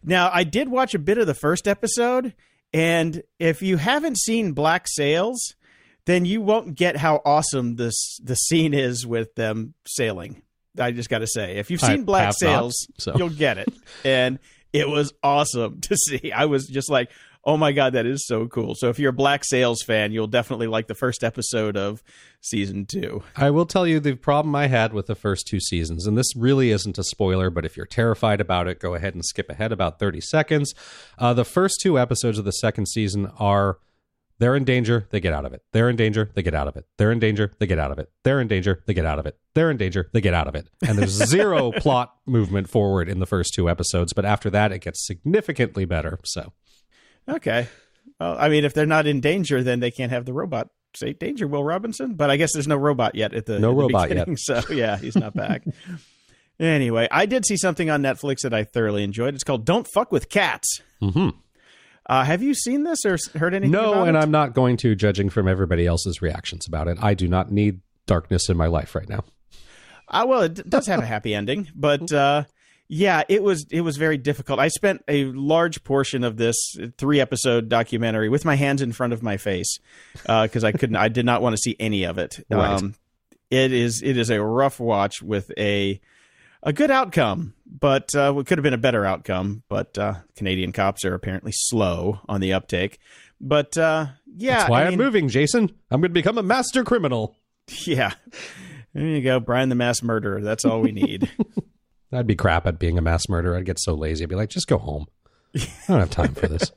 Speaker 3: Now, I did watch a bit of the first episode, and if you haven't seen Black Sails, then you won't get how awesome this the scene is with them sailing. I just got to say, if you've
Speaker 4: I
Speaker 3: seen Black
Speaker 4: have not,
Speaker 3: Sails,
Speaker 4: so.
Speaker 3: you'll get it. *laughs* and it was awesome to see. I was just like, "Oh my god, that is so cool!" So if you're a Black Sails fan, you'll definitely like the first episode of season two.
Speaker 4: I will tell you the problem I had with the first two seasons, and this really isn't a spoiler, but if you're terrified about it, go ahead and skip ahead about 30 seconds. Uh, the first two episodes of the second season are they're in danger, they get out of it. They're in danger, they get out of it. They're in danger, they get out of it. They're in danger, they get out of it. They're in danger, they get out of it. And there's *laughs* zero plot movement forward in the first two episodes, but after that, it gets significantly better. So,
Speaker 3: Okay. Well, I mean, if they're not in danger, then they can't have the robot say danger, Will Robinson. But I guess there's no robot yet at the
Speaker 4: No
Speaker 3: at the
Speaker 4: robot
Speaker 3: beginning, *laughs* So yeah, he's not back. anyway, I did see something on Netflix that I thoroughly enjoyed. It's called "Don't Fuck with Cats."
Speaker 4: mhm.
Speaker 3: Uh, have you seen this or heard anything?
Speaker 4: no, and
Speaker 3: it?
Speaker 4: I'm not going to, judging from everybody else's reactions about it. I do not need darkness in my life right now.
Speaker 3: Uh, well, it does have a happy ending, but uh, yeah, it was it was very difficult. I spent a large portion of this three episode documentary with my hands in front of my face because I couldn't. I did not want to see any of it. Um, it is it is a rough watch with a a good outcome, but uh, it could have been a better outcome. But uh, Canadian cops are apparently slow on the uptake. But uh, yeah,
Speaker 4: That's why I am
Speaker 3: mean-
Speaker 4: moving, Jason. I'm going to become a master criminal. *laughs*
Speaker 3: Yeah, there you go, Brian the Mass Murderer. That's all we need. *laughs*
Speaker 4: I'd be crap at being a mass murderer. I'd get so lazy. I'd be like, just go home. I don't have time for this.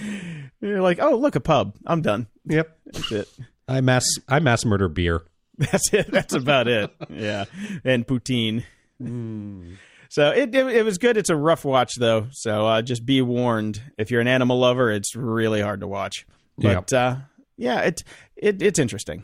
Speaker 4: *laughs*
Speaker 3: You're like, oh, look, a pub. I'm done.
Speaker 4: yep.
Speaker 3: That's it.
Speaker 4: I mass I mass murder beer. *laughs*
Speaker 3: That's it. That's about it. Yeah, and poutine.
Speaker 4: Hmm.
Speaker 3: So it, it it was good. It's a rough watch though. So uh, just be warned. If you're an animal lover, it's really hard to watch. But uh, yeah, it it it's interesting.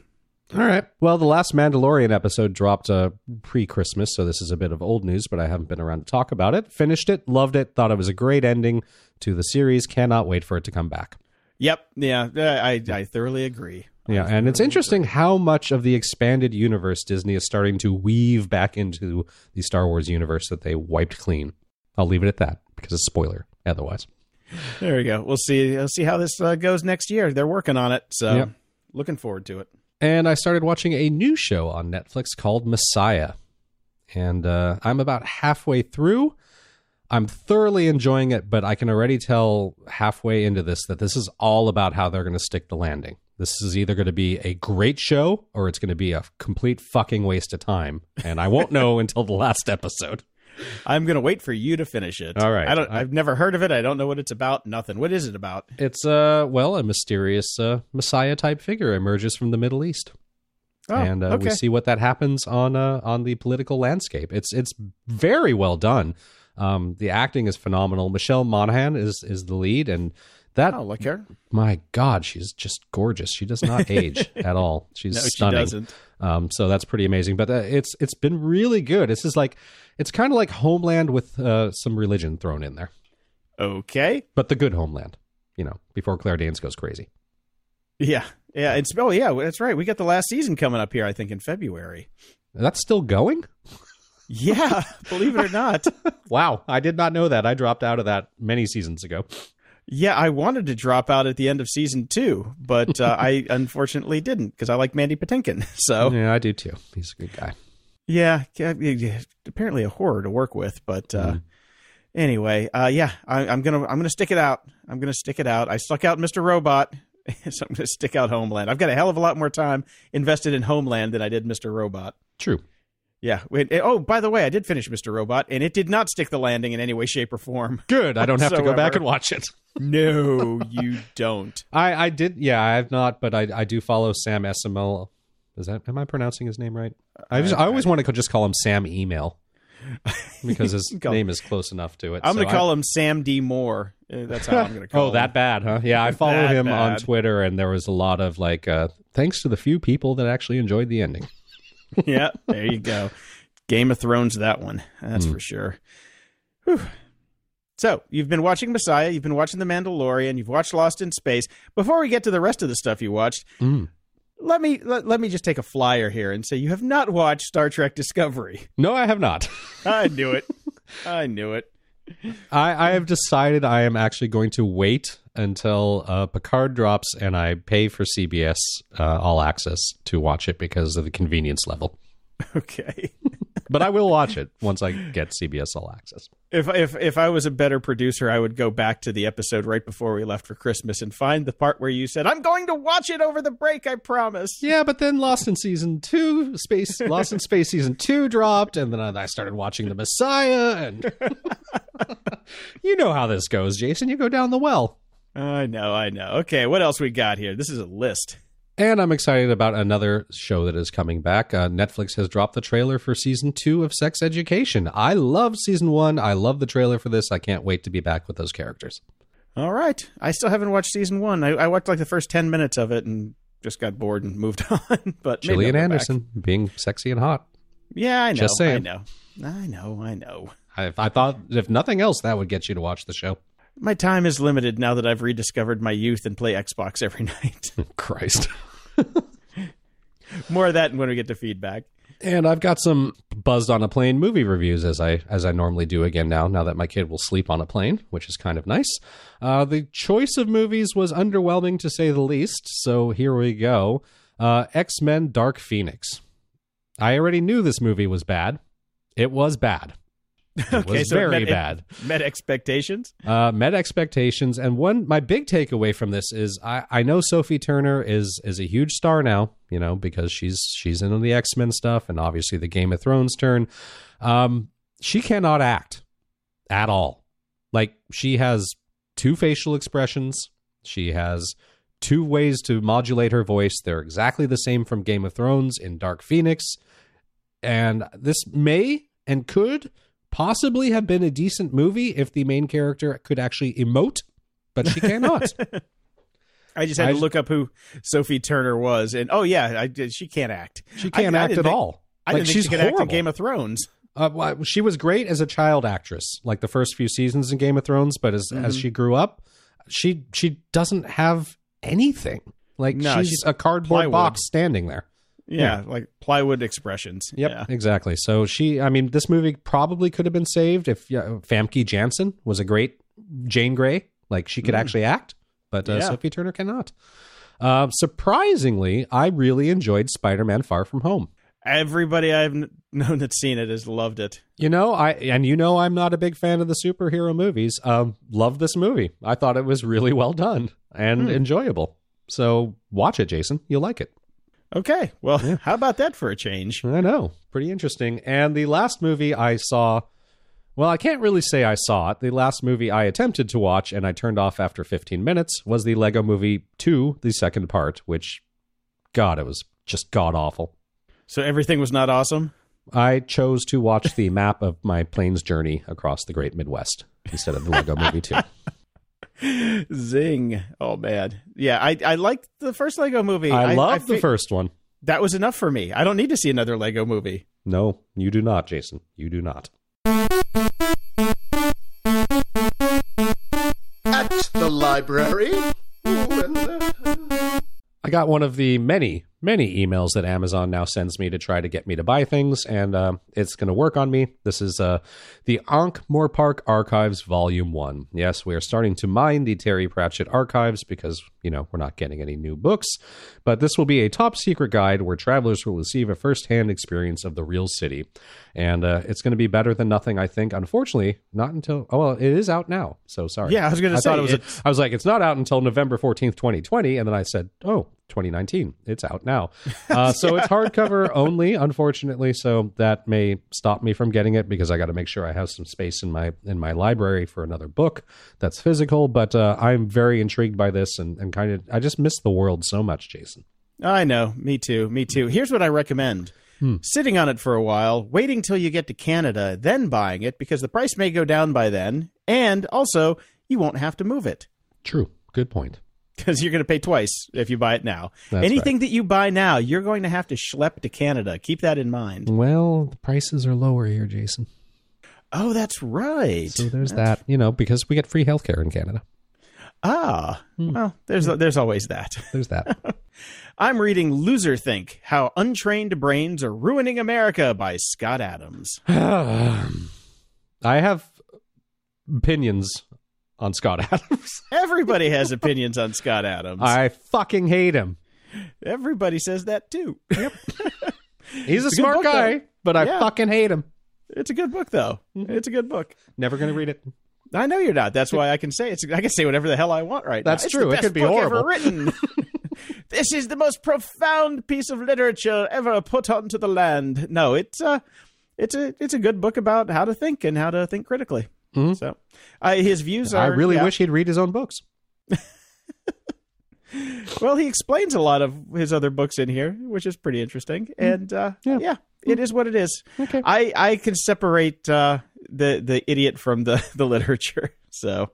Speaker 4: All right. Well, the last Mandalorian episode dropped uh, pre-Christmas, so this is a bit of old news, but I haven't been around to talk about it. Finished it, loved it, thought it was a great ending to the series. Cannot wait for it to come back.
Speaker 3: Yep. Yeah, I I thoroughly agree.
Speaker 4: Yeah, and it's interesting how much of the expanded universe Disney is starting to weave back into the Star Wars universe that they wiped clean. I'll leave it at that because it's spoiler otherwise.
Speaker 3: There we go. We'll see. We'll see how this uh, goes next year. They're working on it. So
Speaker 4: Yep.
Speaker 3: looking forward to it.
Speaker 4: And I started watching a new show on Netflix called Messiah. And uh, I'm about halfway through. I'm thoroughly enjoying it, but I can already tell halfway into this that this is all about how they're going to stick the landing. This is either going to be a great show or it's going to be a complete fucking waste of time. And I won't know *laughs* until the last episode.
Speaker 3: I'm gonna wait for you to finish it.
Speaker 4: All right.
Speaker 3: I don't.
Speaker 4: I-
Speaker 3: I've never heard of it. I don't know what it's about. Nothing. What is it about?
Speaker 4: It's, uh, well, a mysterious uh, Messiah type figure emerges from the Middle East.
Speaker 3: Oh,
Speaker 4: and uh, we see what that happens on uh, on the political landscape. It's it's very well done. Um, the acting is phenomenal. Michelle Monaghan is is the lead, and that
Speaker 3: Oh, look here.
Speaker 4: my God, she's just gorgeous. She does not age *laughs* at all. She's
Speaker 3: No, she
Speaker 4: stunning.
Speaker 3: doesn't.
Speaker 4: Um, so that's pretty amazing. But uh, it's it's been really good. This is like it's kind of like Homeland with uh, some religion thrown in there,
Speaker 3: Okay.
Speaker 4: but the good Homeland. You know, before Claire Danes goes crazy.
Speaker 3: Yeah. Yeah. It's oh yeah. That's right. We got the last season coming up here. I think in February.
Speaker 4: That's still going.
Speaker 3: Yeah. believe it or not. *laughs*
Speaker 4: Wow, I did not know that. I dropped out of that many seasons ago.
Speaker 3: Yeah, I wanted to drop out at the end of season two, but uh, *laughs* I unfortunately didn't because I like Mandy Patinkin. *laughs* So
Speaker 4: Yeah, I do too. He's a good guy.
Speaker 3: yeah, apparently a horror to work with. But uh,
Speaker 4: Mm-hmm.
Speaker 3: anyway, uh, yeah, I, I'm gonna I'm gonna stick it out. I'm gonna stick it out. I stuck out Mr. Robot, *laughs* so I'm gonna stick out Homeland. I've got a hell of a lot more time invested in Homeland than I did Mr. Robot.
Speaker 4: True.
Speaker 3: Yeah. Wait, eh, oh, by the way, I did finish Mr. Robot, and it did not stick the landing in any way, shape, or form. *laughs*
Speaker 4: Good. I don't have to go back and watch it.
Speaker 3: No, you don't. *laughs*
Speaker 4: I, I did. Yeah, I have not, but I, I do follow Sam Esmail. Is that? Am I pronouncing his name right? I just I always want to just call him Sam Email. *laughs* because his name is close enough to it.
Speaker 3: I'm
Speaker 4: So
Speaker 3: going to
Speaker 4: I-
Speaker 3: call him Sam D. Moore. Uh, That's how I'm going to call him.
Speaker 4: Oh,
Speaker 3: him.
Speaker 4: that bad, huh? Yeah, I followed
Speaker 3: That
Speaker 4: him on. Twitter, and there was a lot of like, uh, thanks to the few people that actually enjoyed the ending. *laughs*
Speaker 3: yeah, there you go. Game of Thrones, that one. That's
Speaker 4: Hmm.
Speaker 3: for sure. Whew. So, you've been watching Messiah, you've been watching The Mandalorian, you've watched Lost in Space. Before we get to the rest of the stuff you watched,
Speaker 4: Mm.
Speaker 3: let me let, let me just take a flyer here and say you have not watched Star Trek Discovery.
Speaker 4: No, I have not. *laughs*
Speaker 3: I knew it. I knew it.
Speaker 4: I, I have decided I am actually going to wait until uh, Picard drops and I pay for CBS uh, All Access to watch it because of the convenience level. *laughs*
Speaker 3: Okay. *laughs*
Speaker 4: But I will watch it once I get CBS All Access.
Speaker 3: If if if I was a better producer, I would go back to the episode right before we left for Christmas and find the part where you said, "I'm going to watch it over the break, I promise."
Speaker 4: Yeah, but then Lost in Season 2, Space Lost in Space Season 2 dropped, and then I started watching The Messiah, and *laughs* you know how this goes, Jason. You go down the well.
Speaker 3: I know, I know. Okay, what else we got here? This is a list.
Speaker 4: And I'm excited about another show that is coming back. Uh, Netflix has dropped the trailer for season two of Sex Education. I love season one. I love the trailer for this. I can't wait to be back with those characters.
Speaker 3: All right, I still haven't watched season one. I, I watched like the first ten minutes of it and just got bored and *laughs* moved on. but
Speaker 4: Gillian
Speaker 3: go back.
Speaker 4: Anderson being sexy and hot.
Speaker 3: Yeah, I know.
Speaker 4: Just saying.
Speaker 3: I know. I know. I know.
Speaker 4: I, I thought, if nothing else, that would get you to watch the show.
Speaker 3: My time is limited now that I've rediscovered my youth and play Xbox every *laughs* night. *laughs*
Speaker 4: Christ. *laughs*
Speaker 3: More of that when we get to feedback.
Speaker 4: And I've got some buzzed on a plane movie reviews as I as I normally do again now. Now that my kid will sleep on a plane, which is kind of nice. Uh, the choice of movies was underwhelming to say the least. So here we go. Uh, X Men: Dark Phoenix. I already knew this movie was bad. It was bad. *laughs* Was
Speaker 3: so it
Speaker 4: very
Speaker 3: met-
Speaker 4: bad.
Speaker 3: Met expectations.
Speaker 4: Uh, met expectations, and one my big takeaway from this is I, I know Sophie Turner is is a huge star now, you know, because she's she's in the X Men stuff, and obviously the Game of Thrones turn. Um, she cannot act at all. Like she has two facial expressions. She has two ways to modulate her voice. They're exactly the same from Game of Thrones in Dark Phoenix, and this may and could possibly have been a decent movie if the main character could actually emote, but she cannot. *laughs*
Speaker 3: I just had
Speaker 4: I
Speaker 3: to look up who Sophie Turner was, and oh yeah, I did. She can't act.
Speaker 4: She can't
Speaker 3: I
Speaker 4: act
Speaker 3: didn't
Speaker 4: at
Speaker 3: think-
Speaker 4: all.
Speaker 3: I
Speaker 4: like
Speaker 3: didn't think
Speaker 4: she's
Speaker 3: she could act in. Game of Thrones.
Speaker 4: Uh, well, she was great as a child actress, like the first few seasons in Game of Thrones. But as
Speaker 3: Mm-hmm.
Speaker 4: as she grew up, she she doesn't have anything. Like
Speaker 3: No,
Speaker 4: she's,
Speaker 3: she's
Speaker 4: a cardboard
Speaker 3: plywood.
Speaker 4: box standing there.
Speaker 3: Yeah, like plywood expressions.
Speaker 4: Yep,
Speaker 3: Yeah.
Speaker 4: exactly. So she, I mean, this movie probably could have been saved if uh, Famke Janssen was a great Jane Grey. Like she could actually act, but uh,
Speaker 3: Mm. Yeah.
Speaker 4: Sophie Turner cannot. Uh, surprisingly, I really enjoyed Spider-Man: Far From Home.
Speaker 3: Everybody I've known that's seen it has loved it.
Speaker 4: You know, I and you know I'm not a big fan of the superhero movies. Um, love this movie. I thought it was really well done and enjoyable. So watch it, Jason. You'll like it.
Speaker 3: Okay, well, how about that for a change?
Speaker 4: I know. Pretty interesting. And the last movie I saw, well, I can't really say I saw it. The last movie I attempted to watch and I turned off after 15 minutes was the Lego Movie 2, the second part, which, God, it was just god awful.
Speaker 3: So everything was not awesome.
Speaker 4: I chose to watch the map of my plane's journey across the Great Midwest instead of the Lego Movie 2. *laughs* *laughs*
Speaker 3: Zing! Oh man, yeah, I I liked the first Lego movie.
Speaker 4: I love the
Speaker 3: fi-
Speaker 4: first one.
Speaker 3: That was enough for me. I don't need to see another Lego movie.
Speaker 4: No, you do not, Jason. You do not.
Speaker 2: At the library. Ooh, and, uh,
Speaker 4: I got one of the many, many emails that Amazon now sends me to try to get me to buy things, and uh, it's going to work on me. This is uh, the Ankh Park Archives Volume 1. Yes, we are starting to mine the Terry Pratchett archives because, you know, we're not getting any new books. But this will be a top secret guide where travelers will receive a first hand experience of the real city. And uh, it's going to be better than nothing, I think. Unfortunately, not until, oh, well, it is out now. So sorry.
Speaker 3: Yeah, I was
Speaker 4: I thought
Speaker 3: say,
Speaker 4: it was, I was like, it's not out until November 14th, 2020. And then I said, oh, 2019. It's out now. Uh, so it's hardcover *laughs* only, unfortunately. So that may stop me from getting it because I got to make sure I have some space in my in my library for another book that's physical. But uh, I'm very intrigued by this and, and kind of I just miss the world so much, Jason.
Speaker 3: I know. Me too. Me too. Here's what I recommend. sitting on it for a while, waiting till you get to Canada, then buying it because the price may go down by then, and also you won't have to move it
Speaker 4: True. Good point.
Speaker 3: Because you're going to pay twice if you buy it now.
Speaker 4: That's
Speaker 3: Anything that you buy now, you're going to have to schlep to Canada. Keep that in mind.
Speaker 4: Well, the prices are lower here, Jason.
Speaker 3: Oh, that's right.
Speaker 4: So there's that. You know, because we get free healthcare in Canada.
Speaker 3: Ah, well, there's there's always that. *laughs*
Speaker 4: There's that. *laughs*
Speaker 3: I'm reading Loser Think: How Untrained Brains Are Ruining America by Scott Adams. *sighs*
Speaker 4: I have opinions on Scott *laughs* Adams.
Speaker 3: Everybody has opinions on Scott Adams.
Speaker 4: I fucking hate him.
Speaker 3: Everybody says that too. Yep. *laughs*
Speaker 4: He's a
Speaker 3: a
Speaker 4: smart
Speaker 3: book,
Speaker 4: guy,
Speaker 3: though.
Speaker 4: but I
Speaker 3: Yeah.
Speaker 4: fucking hate him.
Speaker 3: it's a good book, though.
Speaker 4: Mm-hmm.
Speaker 3: It's a good book.
Speaker 4: Never going to read it.
Speaker 3: I know you're not. That's why I can say it's. I can say whatever the hell I want right
Speaker 4: That's
Speaker 3: now. It's
Speaker 4: true. It could be horrible.
Speaker 3: Ever written. *laughs* this is the most profound piece of literature ever put onto the land. No, it's uh it's a it's a good book about how to think and how to think critically. So, uh, his views
Speaker 4: Mm-hmm. I really
Speaker 3: yeah.
Speaker 4: wish he'd read his own books. *laughs*
Speaker 3: Well, he explains a lot of his other books in here, which is pretty interesting. And uh,
Speaker 4: Yeah.
Speaker 3: yeah. it is what it is.
Speaker 4: Okay.
Speaker 3: I I can separate uh, the the idiot from the *laughs* the literature. *laughs* So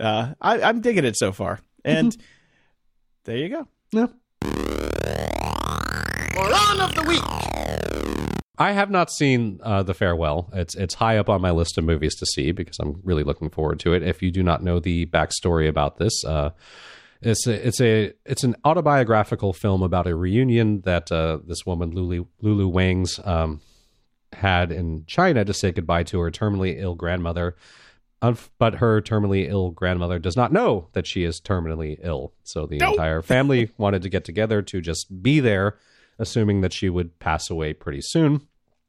Speaker 3: uh, I, I'm digging it so far. And there you go.
Speaker 4: No.
Speaker 2: Moron of the week.
Speaker 4: I have not seen uh, The Farewell. It's it's high up on my list of movies to see because I'm really looking forward to it. If you do not know the backstory about this, uh, it's a, it's a it's an autobiographical film about a reunion that uh, this woman Lulu Lulu Wang's um, had in China to say goodbye to her terminally ill grandmother. But her terminally ill grandmother does not know that she is terminally ill. So the entire family wanted to get together to just be there, assuming that she would pass away pretty soon.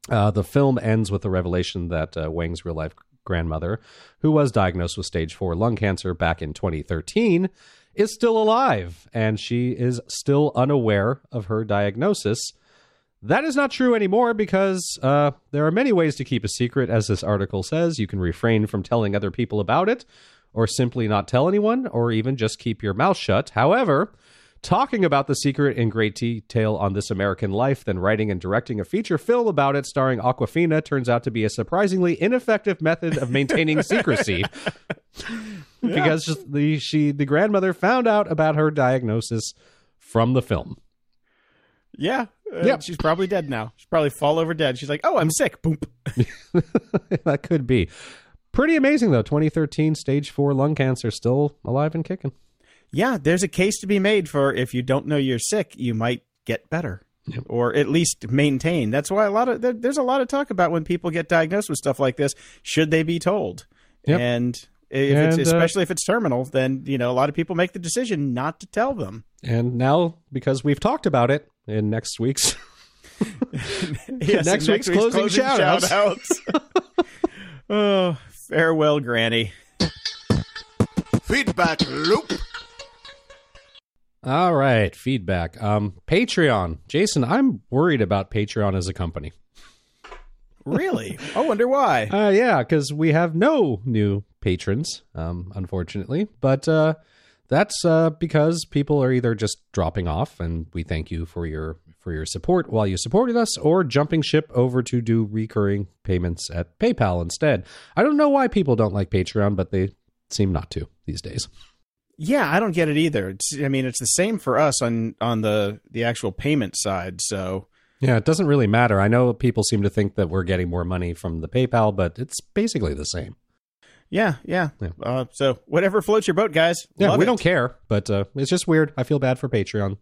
Speaker 4: Uh, the film ends with the revelation that uh, Wang's real life grandmother, who was diagnosed with stage four lung cancer back in 2013, is still alive and she is still unaware of her diagnosis. That is not true anymore because uh, there are many ways to keep a secret, as this article says. You can refrain from telling other people about it, or simply not tell anyone, or even just keep your mouth shut. However, talking about the secret in great detail on This American Life, then writing and directing a feature film about it starring Awkwafina turns out to be a surprisingly ineffective method of maintaining *laughs* secrecy. because the she the grandmother found out about her diagnosis from the film.
Speaker 3: Yeah. Uh,
Speaker 4: Yep.
Speaker 3: She's probably dead now. She's probably fall over dead. She's like, oh, I'm sick. Boom. *laughs*
Speaker 4: that could be. Pretty amazing though. 2013 stage 4 lung cancer still alive and kicking.
Speaker 3: Yeah, there's a case to be made for if you don't know you're sick, you might get better. Or at least maintain. That's why a lot of there, there's a lot of talk about when people get diagnosed with stuff like this. Should they be told?
Speaker 4: Yep.
Speaker 3: And if
Speaker 4: And,
Speaker 3: it's,
Speaker 4: uh,
Speaker 3: especially if it's terminal, then you know a lot of people make the decision not to tell them.
Speaker 4: And now because we've talked about it in next week's *laughs* *laughs*
Speaker 3: Yes,
Speaker 4: Next
Speaker 3: and
Speaker 4: week's closing shout-outs.
Speaker 3: shout-outs. *laughs* oh, farewell, Granny.
Speaker 2: Feedback loop.
Speaker 4: All right, feedback. Um Patreon. Jason, I'm worried about Patreon as a company.
Speaker 3: Really? *laughs* I wonder why.
Speaker 4: Uh, yeah, because we have no new patrons, um, unfortunately. But uh, that's uh, because people are either just dropping off, and we thank you for your for your support while you supported us, or jumping ship over to do recurring payments at PayPal instead. I don't know why people don't like Patreon, but they seem not to these days.
Speaker 3: Yeah, I don't get it either. It's, I mean, it's the same for us on on the the actual payment side. So
Speaker 4: Yeah, it doesn't really matter. I know people seem to think that we're getting more money from the PayPal, but it's basically the same.
Speaker 3: yeah, yeah.
Speaker 4: Yeah.
Speaker 3: Uh, so whatever floats your boat, guys.
Speaker 4: Yeah,
Speaker 3: Love
Speaker 4: we
Speaker 3: it.
Speaker 4: don't care, but uh, it's just weird. I feel bad for Patreon.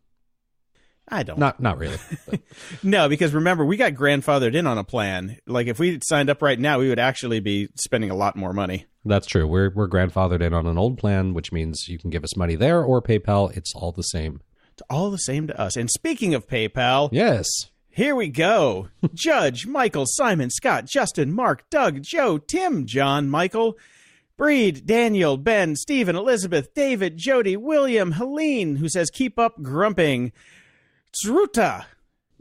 Speaker 3: I don't.
Speaker 4: Not, not really. *laughs*
Speaker 3: No, because remember, we got grandfathered in on a plan. Like if we signed up right now, we would actually be spending a lot more money.
Speaker 4: That's true. We're we're grandfathered in on an old plan, which means you can give us money there or PayPal. It's all the same.
Speaker 3: It's all the same to us. And speaking of PayPal,
Speaker 4: Yes.
Speaker 3: Here we go. *laughs* Judge, Michael, Simon, Scott, Justin, Mark, Doug, Joe, Tim, John, Michael, Breed, Daniel, Ben, Stephen, Elizabeth, David, Jody, William, Helene, who says, keep up grumping, Tsruta,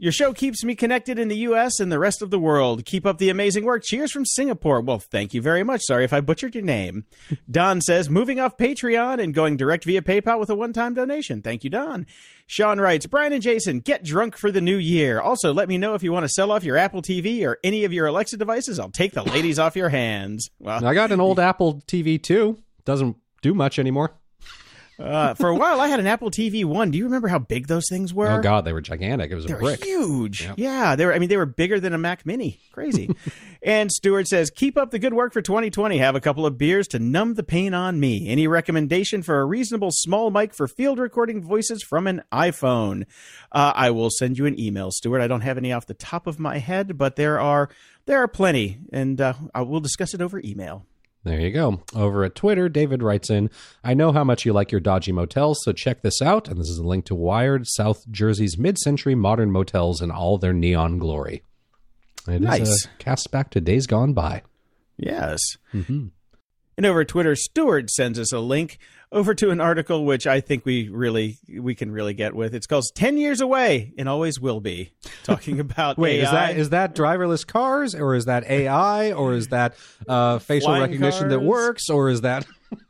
Speaker 3: Your show keeps me connected in the U.S. and the rest of the world. Keep up the amazing work. Cheers from Singapore. Well, thank you very much. Sorry if I butchered your name. *laughs* Don says, moving off Patreon and going direct via PayPal with a one time donation. Thank you, Don. Sean writes, Brian and Jason, get drunk for the new year. Also, let me know if you want to sell off your Apple TV or any of your Alexa devices. I'll take the ladies off your hands. Well,
Speaker 4: I got an old *laughs* Apple TV too. Doesn't do much anymore.
Speaker 3: Uh, for a while, I had an Apple TV one. Do you remember how big those things were?
Speaker 4: Oh God, they were gigantic. It was a
Speaker 3: They were
Speaker 4: brick.
Speaker 3: huge.
Speaker 4: Yep.
Speaker 3: Yeah, they were. I mean, they were bigger than a Mac Mini. Crazy. *laughs* and Stuart says, "Keep up the good work for 2020. Have a couple of beers to numb the pain on me. Any recommendation for a reasonable small mic for field recording voices from an iPhone? Uh, I will send you an email, Stuart. I don't have any off the top of my head, but there are there are plenty, and uh, I will discuss it over email."
Speaker 4: There you go. Over at Twitter, David writes in, I know how much you like your dodgy motels, so check this out. And this is a link to Wired, South Jersey's mid century modern motels in all their neon glory. It is
Speaker 3: Nice.
Speaker 4: a cast back to days gone by.
Speaker 3: Yes. Mm-hmm. And over Twitter, Stewart sends us a link over to an article which I think we really we can really get with. It's called 10 Years Away and Always Will Be, talking *laughs* about
Speaker 4: Wait, is that is that driverless cars, or is that AI, or is that uh, facial
Speaker 3: Flying
Speaker 4: recognition that works, or is that *laughs*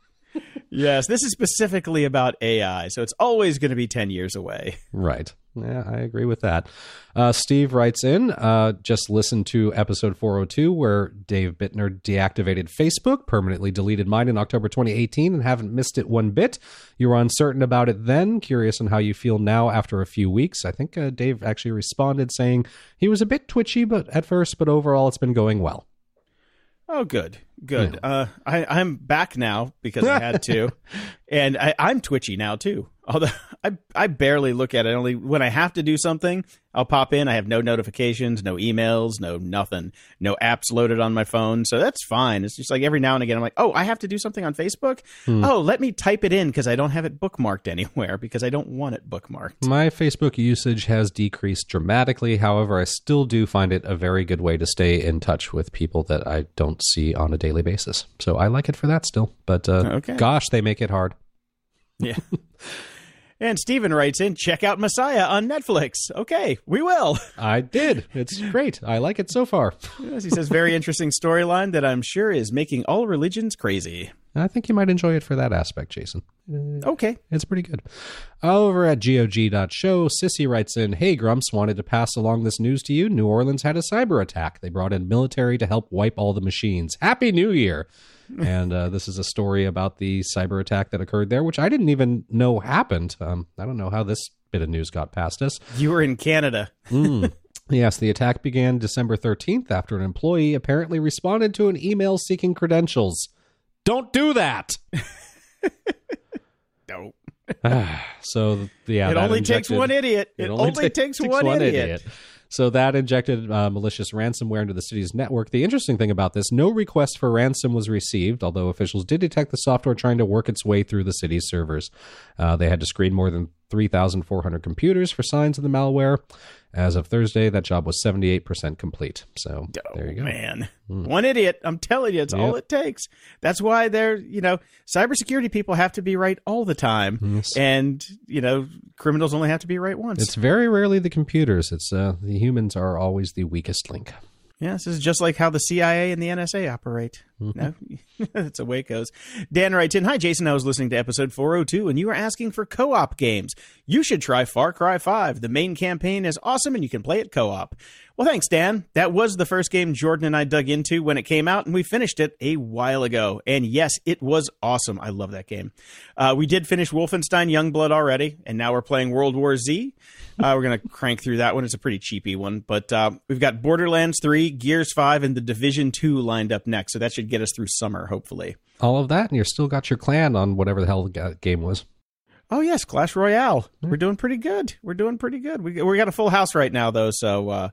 Speaker 3: Yes, this is specifically about AI, so it's always going to be 10 years away.
Speaker 4: Right. Yeah, I agree with that. Uh, Steve writes in, uh, just listen to episode 402 where Dave Bittner deactivated Facebook, permanently deleted mine in October 2018, and haven't missed it one bit. You were uncertain about it then, curious on how you feel now after a few weeks. I think uh, Dave actually responded saying he was a bit twitchy but at first, but overall it's been going well.
Speaker 3: Oh, good, good. Uh, I, I'm back now because I had to, *laughs* and I, I'm twitchy now too. Although *laughs* I I barely look at it. Only when I have to do something, I'll pop in. I have no notifications, no emails, no nothing, no apps loaded on my phone, so that's fine. It's just like every now and again, I'm like, oh, I have to do something on Facebook. Oh, let me type it in because I don't have it bookmarked *laughs* anywhere because I don't want it bookmarked.
Speaker 4: My Facebook usage has decreased dramatically. However, I still do find it a very good way to stay in touch with people that I don't see on a daily basis. So I like it for that still. But uh,
Speaker 3: Okay.
Speaker 4: gosh, they make it hard. *laughs*
Speaker 3: Yeah. And Steven writes in, check out Messiah on Netflix. Okay, we will. *laughs*
Speaker 4: I did. It's great. I like it so far.
Speaker 3: Yes, he says, very interesting storyline that I'm sure is making all religions crazy.
Speaker 4: I think you might enjoy it for that aspect, Jason.
Speaker 3: Okay.
Speaker 4: It's pretty good. Over at GOG.show, Sissy writes in Hey, Grumps, wanted to pass along this news to you. New Orleans had a cyber attack. They brought in military to help wipe all the machines. Happy New Year! *laughs* and uh, this is a story about the cyber attack that occurred there, which I didn't even know happened. Um, I don't know how this bit of news got past us.
Speaker 3: You were in Canada.
Speaker 4: Mm. *laughs* Yes, the attack began December 13th after an employee apparently responded to an email seeking credentials. Don't do that. *laughs*
Speaker 3: No. *sighs*
Speaker 4: So yeah,
Speaker 3: it only takes one idiot. It, only,
Speaker 4: ta-
Speaker 3: takes, one, idiot.
Speaker 4: So that injected uh, malicious ransomware into the city's network. The interesting thing about this, no request for ransom was received, although officials did detect the software trying to work its way through the city's servers. Uh, they had to screen more than 3,400 computers for signs of the malware. As of Thursday, that job was 78% complete. So there you go.
Speaker 3: Oh, Man, one idiot. I'm telling you, it's all it takes. That's why they're, you know, cybersecurity people have to be right all the time. And, you know, criminals only have to be right once.
Speaker 4: It's very rarely the computers. It's uh, the humans are always the weakest link.
Speaker 3: Yeah, this is just like how the CIA and the NSA operate. No, *laughs* that's the way it goes. Dan writes in Hi, Jason. I was listening to episode 402 and you were asking for co op games. You should try Far Cry 5. The main campaign is awesome and you can play it co op. Well, thanks, Dan. That was the first game Jordan and I dug into when it came out, and we finished it a while ago. And yes, it was awesome. I love that game. Uh, we did finish Wolfenstein Youngblood already, and now we're playing World War Z. Uh, we're going to crank through that one. It's a pretty cheapy one. But uh, we've got Borderlands 3, Gears 5, and The Division 2 lined up next. So that should get us through summer, hopefully.
Speaker 4: All of that, and you're still got your clan on whatever the hell the game was.
Speaker 3: Oh, yes, Clash Royale. We're doing pretty good. We're doing pretty good. We, we got a full house right now, though. So, uh,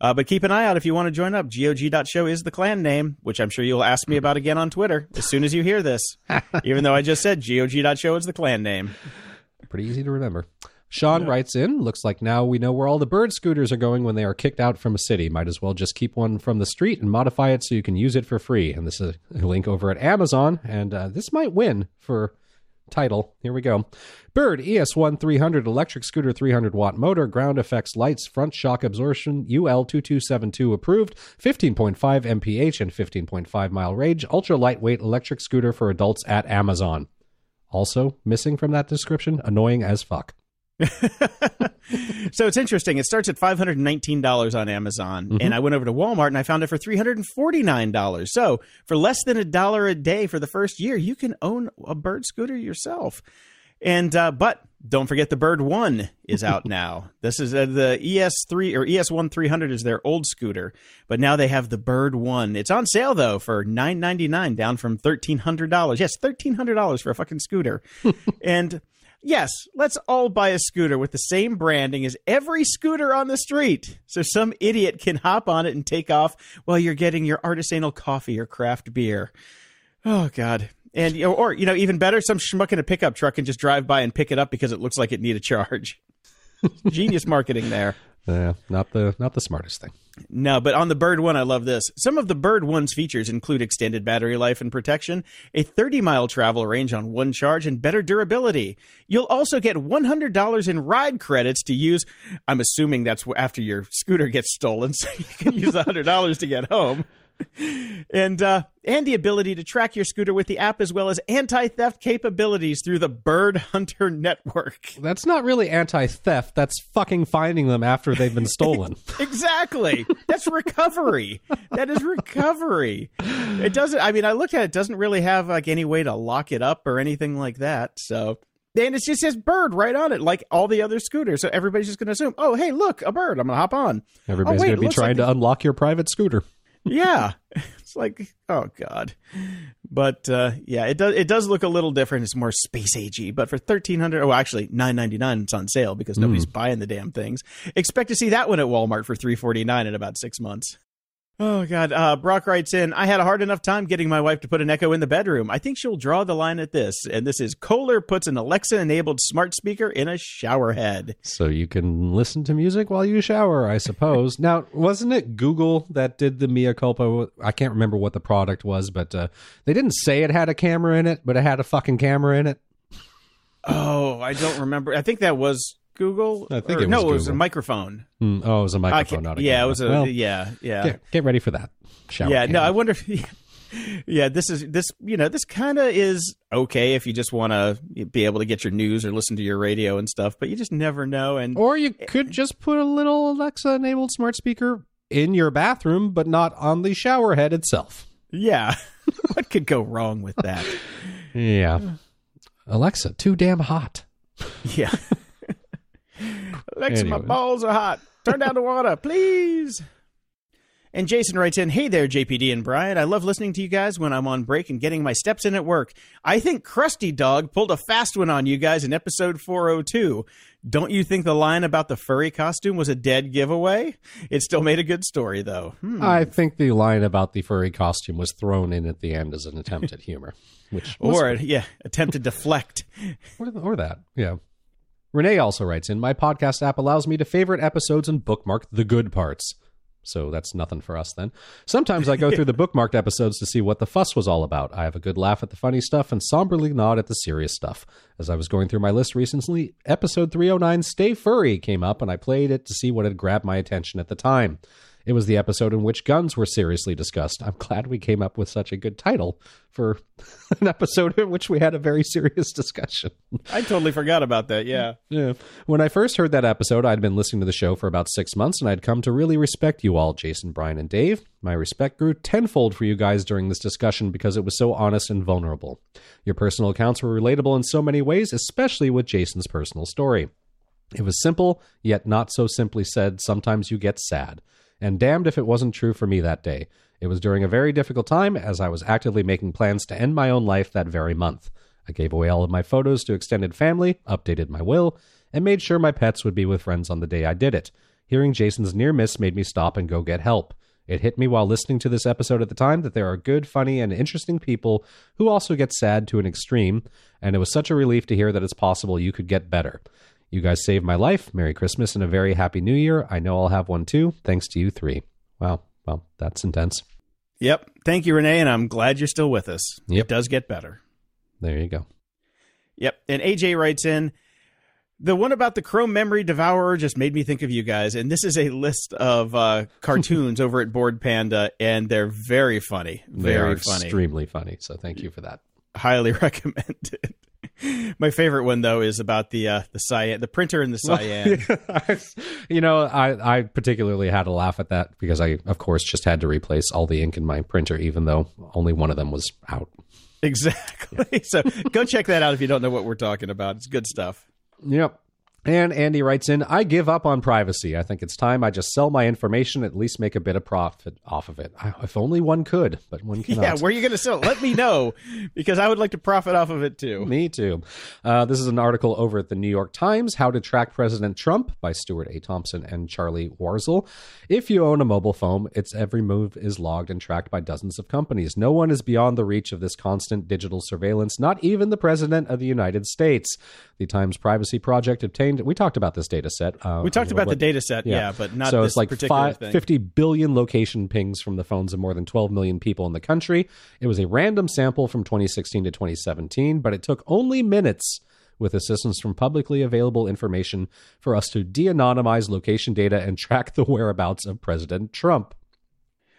Speaker 3: uh, but keep an eye out if you want to join up. GOG.show is the clan name, which I'm sure you'll ask me about again on Twitter as soon as you hear this. *laughs* Even though I just said GOG.show is the clan name.
Speaker 4: Pretty easy to remember. Sean writes in, looks like now we know where all the bird scooters are going when they are kicked out from a city. Might as well just keep one from the street and modify it so you can use it for free. And this is a link over at Amazon, and uh, this might win for title. Here we go. Bird ES1 300 electric scooter 300 watt motor, ground effects lights, front shock absorption, UL2272 approved, 15.5 mph and 15.5 mile range, ultra lightweight electric scooter for adults at Amazon. Also missing from that description, annoying as fuck. *laughs*
Speaker 3: so it's interesting. It starts at five hundred and nineteen dollars on Amazon,
Speaker 4: Mm-hmm.
Speaker 3: and I went over to Walmart and I found it for three hundred and forty nine dollars. So for less than a dollar a day for the first year, you can own a Bird scooter yourself. And uh, but don't forget the Bird One is out *laughs* now. This is uh, the ES3 or ES1 300 is their old scooter, but now they have the Bird One. It's on sale though for nine ninety nine, down from thirteen hundred dollars. Yes, thirteen hundred dollars for a fucking scooter, *laughs* and. Yes, let's all buy a scooter with the same branding as every scooter on the street. So some idiot can hop on it and take off while you're getting your artisanal coffee or craft beer. Oh god. And or you know, even better, some schmuck in a pickup truck can just drive by and pick it up because it looks like it need a charge. *laughs* Genius marketing there.
Speaker 4: Uh, not the not the smartest thing.
Speaker 3: No, but on the Bird One, I love this. Some of the Bird One's features include extended battery life and protection, a 30 mile travel range on one charge, and better durability. You'll also get $100 in ride credits to use. I'm assuming that's after your scooter gets stolen, *laughs* so you can use *laughs* the $100 to get home. And uh, and the ability to track your scooter with the app as well as anti-theft capabilities through the Bird Hunter network.
Speaker 4: That's not really anti-theft. That's fucking finding them after they've been stolen. *laughs*
Speaker 3: Exactly. That's recovery. That is recovery. It doesn't I mean I looked at it, it doesn't really have like any way to lock it up or anything like that. So and it just says bird right on it, like all the other scooters. So everybody's just gonna assume, oh hey, look, a bird. I'm gonna hop on.
Speaker 4: Everybody's
Speaker 3: oh, wait,
Speaker 4: going to be trying
Speaker 3: like-
Speaker 4: to unlock your private scooter.
Speaker 3: Yeah. It's like oh god. But uh yeah, it does it does look a little different. It's more space agey, but for thirteen hundred oh actually nine ninety nine it's on sale because nobody's buying the damn things. Expect to see that one at Walmart for three forty nine in about six months. Oh God! Uh, Brock writes in. I had a hard enough time getting my wife to put an Echo in the bedroom. I think she'll draw the line at this. And this is Kohler puts an Alexa-enabled smart speaker in a shower head.
Speaker 4: So you can listen to music while you shower, I suppose. now, wasn't it Google that did the Mia culpa? I can't remember what the product was, but uh, they didn't say it had a camera in it, but it had a fucking camera in it.
Speaker 3: Oh, I don't remember. I think that was Google.
Speaker 4: I think
Speaker 3: Or-
Speaker 4: it
Speaker 3: no,
Speaker 4: was
Speaker 3: it was a microphone.
Speaker 4: Hmm, oh, it was a microphone, not a
Speaker 3: yeah,
Speaker 4: camera.
Speaker 3: it was a
Speaker 4: Well,
Speaker 3: yeah, yeah,
Speaker 4: Get, get ready for that. Shower
Speaker 3: yeah. No. I wonder. If, *laughs* yeah, this is this. You know, this kind of is okay if you just want to be able to get your news or listen to your radio and stuff, but you just never know. And
Speaker 4: Or you could just put a little Alexa enabled smart speaker in your bathroom, but not on the shower head itself.
Speaker 3: yeah, *laughs* what could go wrong with that? *laughs*
Speaker 4: Yeah. Alexa, too damn hot.
Speaker 3: Yeah. Alexa, my balls are hot. Turn down the water, please. And Jason writes in, Hey there, JPD and Brian. I love listening to you guys when I'm on break and getting my steps in at work. I think Krusty Dog pulled a fast one on you guys in episode 402. Don't you think the line about the furry costume was a dead giveaway? It still made a good story, though. Hmm.
Speaker 4: I think the line about the furry costume was thrown in at the end as an attempt at humor, which *laughs* was
Speaker 3: Or, yeah, attempt to deflect.
Speaker 4: or, or that, yeah. Renee also writes in My podcast app allows me to favorite episodes and bookmark the good parts. So that's nothing for us then. Sometimes I go through the *laughs* bookmarked episodes to see what the fuss was all about. I have a good laugh at the funny stuff and somberly nod at the serious stuff. As I was going through my list recently, episode 309 Stay Furry came up and I played it to see what had grabbed my attention at the time. It was the episode in which guns were seriously discussed. I'm glad we came up with such a good title for *laughs* an episode in which we had a very serious discussion.
Speaker 3: I totally forgot about that, yeah.
Speaker 4: Yeah. When I first heard that episode, I'd been listening to the show for about six months, and I'd come to really respect you all, Jason, Brian, and Dave. My respect grew tenfold for you guys during this discussion because it was so honest and vulnerable. Your personal accounts were relatable in so many ways, especially with Jason's personal story. It was simple, yet not so simply said, sometimes you get sad. And damned if it wasn't true for me that day. It was during a very difficult time as I was actively making plans to end my own life that very month. I gave away all of my photos to extended family, updated my will, and made sure my pets would be with friends on the day I did it. Hearing Jason's near miss made me stop and go get help. It hit me while listening to this episode at the time that there are good, funny, and interesting people who also get sad to an extreme, and it was such a relief to hear that it's possible you could get better. You guys saved my life. Merry Christmas and a very happy new year. I know I'll have one too, thanks to you three. Wow. Well, that's intense.
Speaker 3: Yep. Thank you, Renee, and I'm glad you're still with us.
Speaker 4: Yep.
Speaker 3: It does get better.
Speaker 4: There you go.
Speaker 3: Yep. And AJ writes in the one about the Chrome Memory Devourer just made me think of you guys. And this is a list of uh, *laughs* cartoons over at Bored Panda, and they're very funny.
Speaker 4: They
Speaker 3: Very
Speaker 4: are
Speaker 3: funny.
Speaker 4: extremely funny. So thank you for that.
Speaker 3: Highly *laughs* recommended. *laughs* My favorite one though is about the uh, the cyan, the printer and the cyan. *laughs*
Speaker 4: you know, I, I particularly had a laugh at that because I, of course, just had to replace all the ink in my printer, even though only one of them was out.
Speaker 3: exactly. *laughs* So go check that out if you don't know what we're talking about. It's good stuff.
Speaker 4: Yep. And Andy writes in, I give up on privacy. I think it's time I just sell my information, at least make a bit of profit off of it. If only one could, but one *laughs* cannot.
Speaker 3: Yeah, where are you going to sell it? Let me know *laughs* because I would like to profit off of it too.
Speaker 4: Me too. Uh, this is an article over at the New York Times How to Track President Trump by Stuart A. Thompson and Charlie Warzel. If you own a mobile phone, its every move is logged and tracked by dozens of companies. No one is beyond the reach of this constant digital surveillance, not even the President of the United States. The Times Privacy Project obtained, we talked about this data set. Uh,
Speaker 3: We talked about the
Speaker 4: little
Speaker 3: data set, yeah, but not
Speaker 4: so
Speaker 3: this
Speaker 4: it's like
Speaker 3: particular
Speaker 4: five,
Speaker 3: thing.
Speaker 4: 50 billion location pings from the phones of more than 12 million people in the country. It was a random sample from 2016 to 2017, but it took only minutes with assistance from publicly available information for us to de anonymize location data and *laughs* track the whereabouts of President Trump.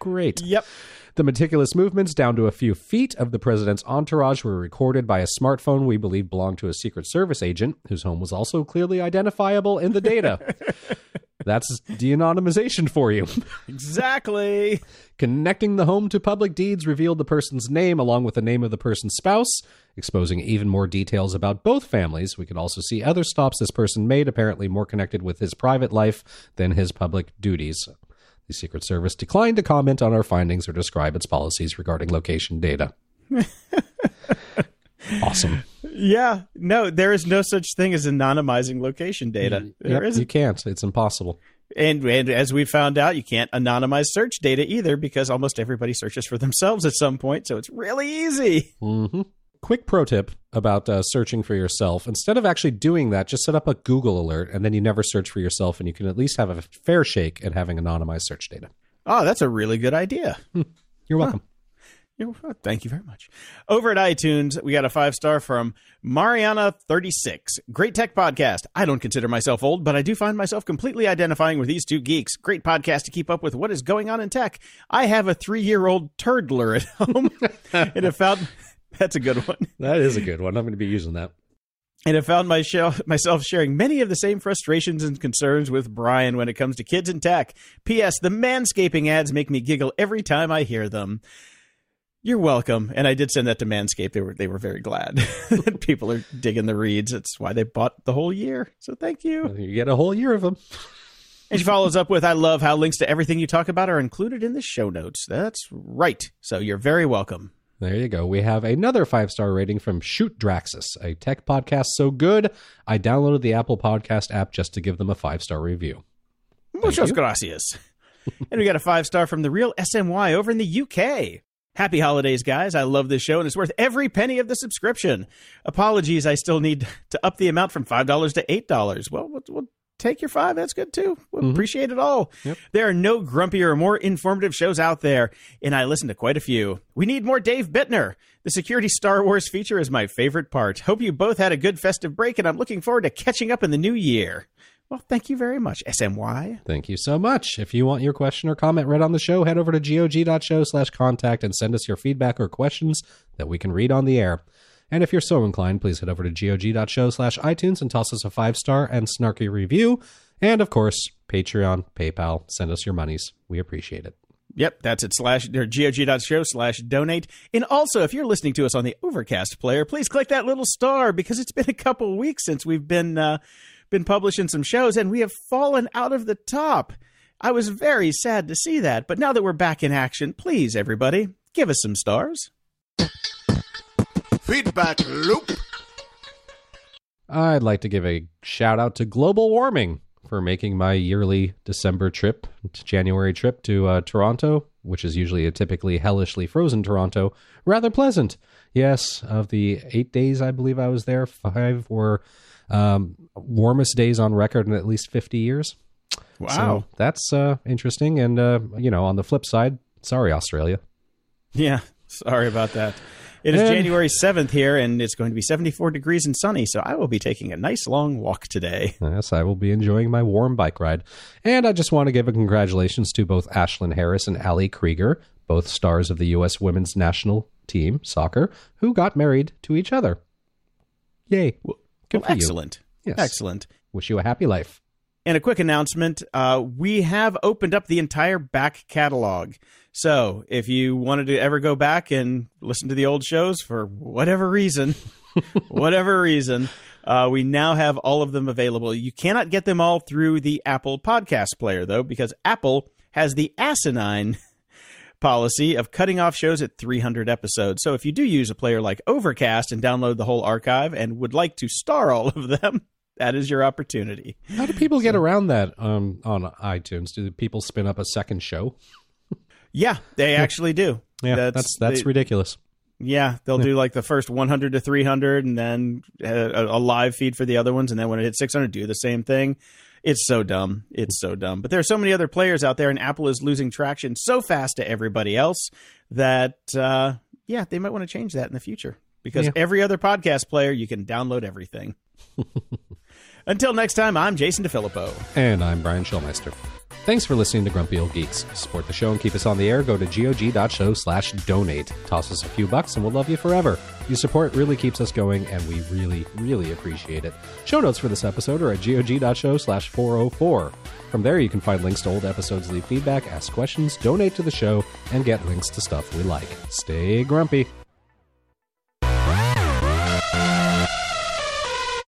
Speaker 4: Great.
Speaker 3: Yep.
Speaker 4: The meticulous movements down to a few feet of the president's entourage were recorded by a smartphone we believe belonged to a Secret Service agent, whose home was also clearly identifiable in the data. *laughs* That's de anonymization for you.
Speaker 3: Exactly. *laughs*
Speaker 4: Connecting the home to public deeds revealed the person's name along with the name of the person's spouse, exposing even more details about both families. We could also see other stops this person made, apparently more connected with his private life than his public duties. The Secret Service declined to comment on our findings or describe its policies regarding location data. *laughs* awesome.
Speaker 3: Yeah. No, there is no such thing as anonymizing location data. There
Speaker 4: Yep,
Speaker 3: isn't.
Speaker 4: you can't. It's impossible.
Speaker 3: And, and as we found out, you can't anonymize search data either because almost everybody searches for themselves at some point. So it's really easy.
Speaker 4: hmm Quick pro tip about uh, searching for yourself. Instead of actually doing that, just set up a Google alert and then you never search for yourself and you can at least have a fair shake at having anonymized search data.
Speaker 3: Oh, that's a really good idea.
Speaker 4: You're welcome.
Speaker 3: Oh, Thank you very much. Over at iTunes, we got a five star from Mariana36. Great tech podcast. I don't consider myself old, but I do find myself completely identifying with these two geeks. Great podcast to keep up with what is going on in tech. I have a three year old turdler at *laughs* home and have found *laughs* that's a good one.
Speaker 4: That is a good one. I'm going to be using that.
Speaker 3: And I found myself, myself sharing many of the same frustrations and concerns with Brian when it comes to kids and tech. P.S. The manscaping ads make me giggle every time I hear them. You're welcome. And I did send that to Manscaped. They were they were very glad *laughs* that people are digging the reads. That's why they bought the whole year. So thank you.
Speaker 4: You get a whole year of them.
Speaker 3: And she follows up with, I love how links to everything you talk about are included in the show notes. That's right. So you're very welcome.
Speaker 4: There you go. We have another five star rating from Shoot Draxus, a tech podcast so good, I downloaded the Apple Podcast app just to give them a five star review.
Speaker 3: Muchas gracias. and we got a five star from the real SMY over in the UK. Happy holidays, guys. I love this show and it's worth every penny of the subscription. Apologies, I still need to up the amount from $5 to $8. Well, we'll, we'll take your five. That's good too. We mm-hmm. appreciate it all. There are no grumpier or more informative shows out there, and I listen to quite a few. We need more Dave Bittner. The Security Star Wars feature is my favorite part. Hope you both had a good festive break, and I'm looking forward to catching up in the new year. Well, thank you very much, SMY.
Speaker 4: Thank you so much. If you want your question or comment read on the show, head over to gog.show slash contact and send us your feedback or questions that we can read on the air. And if you're so inclined, please head over to gog.show slash iTunes and toss us a five star and snarky review. And of course, Patreon, PayPal, send us your monies. We appreciate it.
Speaker 3: Yep, that's it. Slash or gog.show slash donate. And also, if you're listening to us on the Overcast player, please click that little star because it's been a couple weeks since we've been uh, been publishing some shows, and we have fallen out of the top. I was very sad to see that, but now that we're back in action, please, everybody, give us some stars.
Speaker 2: Feedback loop.
Speaker 4: I'd like to give a shout out to global warming for making my yearly December trip, January trip to uh, Toronto, which is usually a typically hellishly frozen Toronto, rather pleasant. Yes, of the eight days I believe I was there, five were um, warmest days on record in at least 50 years.
Speaker 3: Wow.
Speaker 4: So that's uh, interesting. And, uh, you know, on the flip side, sorry, Australia.
Speaker 3: Yeah, sorry about that. It is
Speaker 4: And-
Speaker 3: January 7th here, and it's going to be 74 degrees and sunny, so I will be taking a nice long walk today. *laughs*
Speaker 4: Yes, I will be enjoying my warm bike ride. And I just want to give a congratulations to both Ashlyn Harris and Ali Krieger, both stars of the U.S. women's national team, soccer, who got married to each other. Yay. Good
Speaker 3: Well,
Speaker 4: for you.
Speaker 3: excellent.
Speaker 4: Yes.
Speaker 3: Excellent.
Speaker 4: Wish you a happy life.
Speaker 3: And a quick announcement uh, we have opened up the entire back catalog. So if you wanted to ever go back and listen to the old shows for whatever reason, *laughs* whatever reason, uh, we now have all of them available. You cannot get them all through the Apple Podcast Player, though, because Apple has the asinine *laughs* policy of cutting off shows at 300 episodes. So if you do use a player like Overcast and download the whole archive and would like to star all of them, that is your opportunity.
Speaker 4: How do people get around that um, on iTunes? Do people spin up a second show?
Speaker 3: Yeah, they actually do.
Speaker 4: Yeah, that's that's,
Speaker 3: they-
Speaker 4: ridiculous.
Speaker 3: Yeah, they'll do like the first 100 to 300 and then a, a live feed for the other ones. And then when it hits 600, do the same thing. It's so dumb. It's so dumb. But there are so many other players out there, and Apple is losing traction so fast to everybody else that, uh, yeah, they might want to change that in the future because
Speaker 4: Yeah.
Speaker 3: every other podcast player, you can download everything. *laughs* Until next time, I'm Jason DeFilippo.
Speaker 4: And I'm Brian Schulmeister. Thanks for listening to Grumpy Old Geeks. Support the show and keep us on the air, go to gog.show slash donate. Toss us a few bucks and we'll love you forever. Your support really keeps us going and we really, really appreciate it. Show notes for this episode are at gog.show slash 404. From there, you can find links to old episodes, leave feedback, ask questions, donate to the show, and get links to stuff we like. Stay grumpy.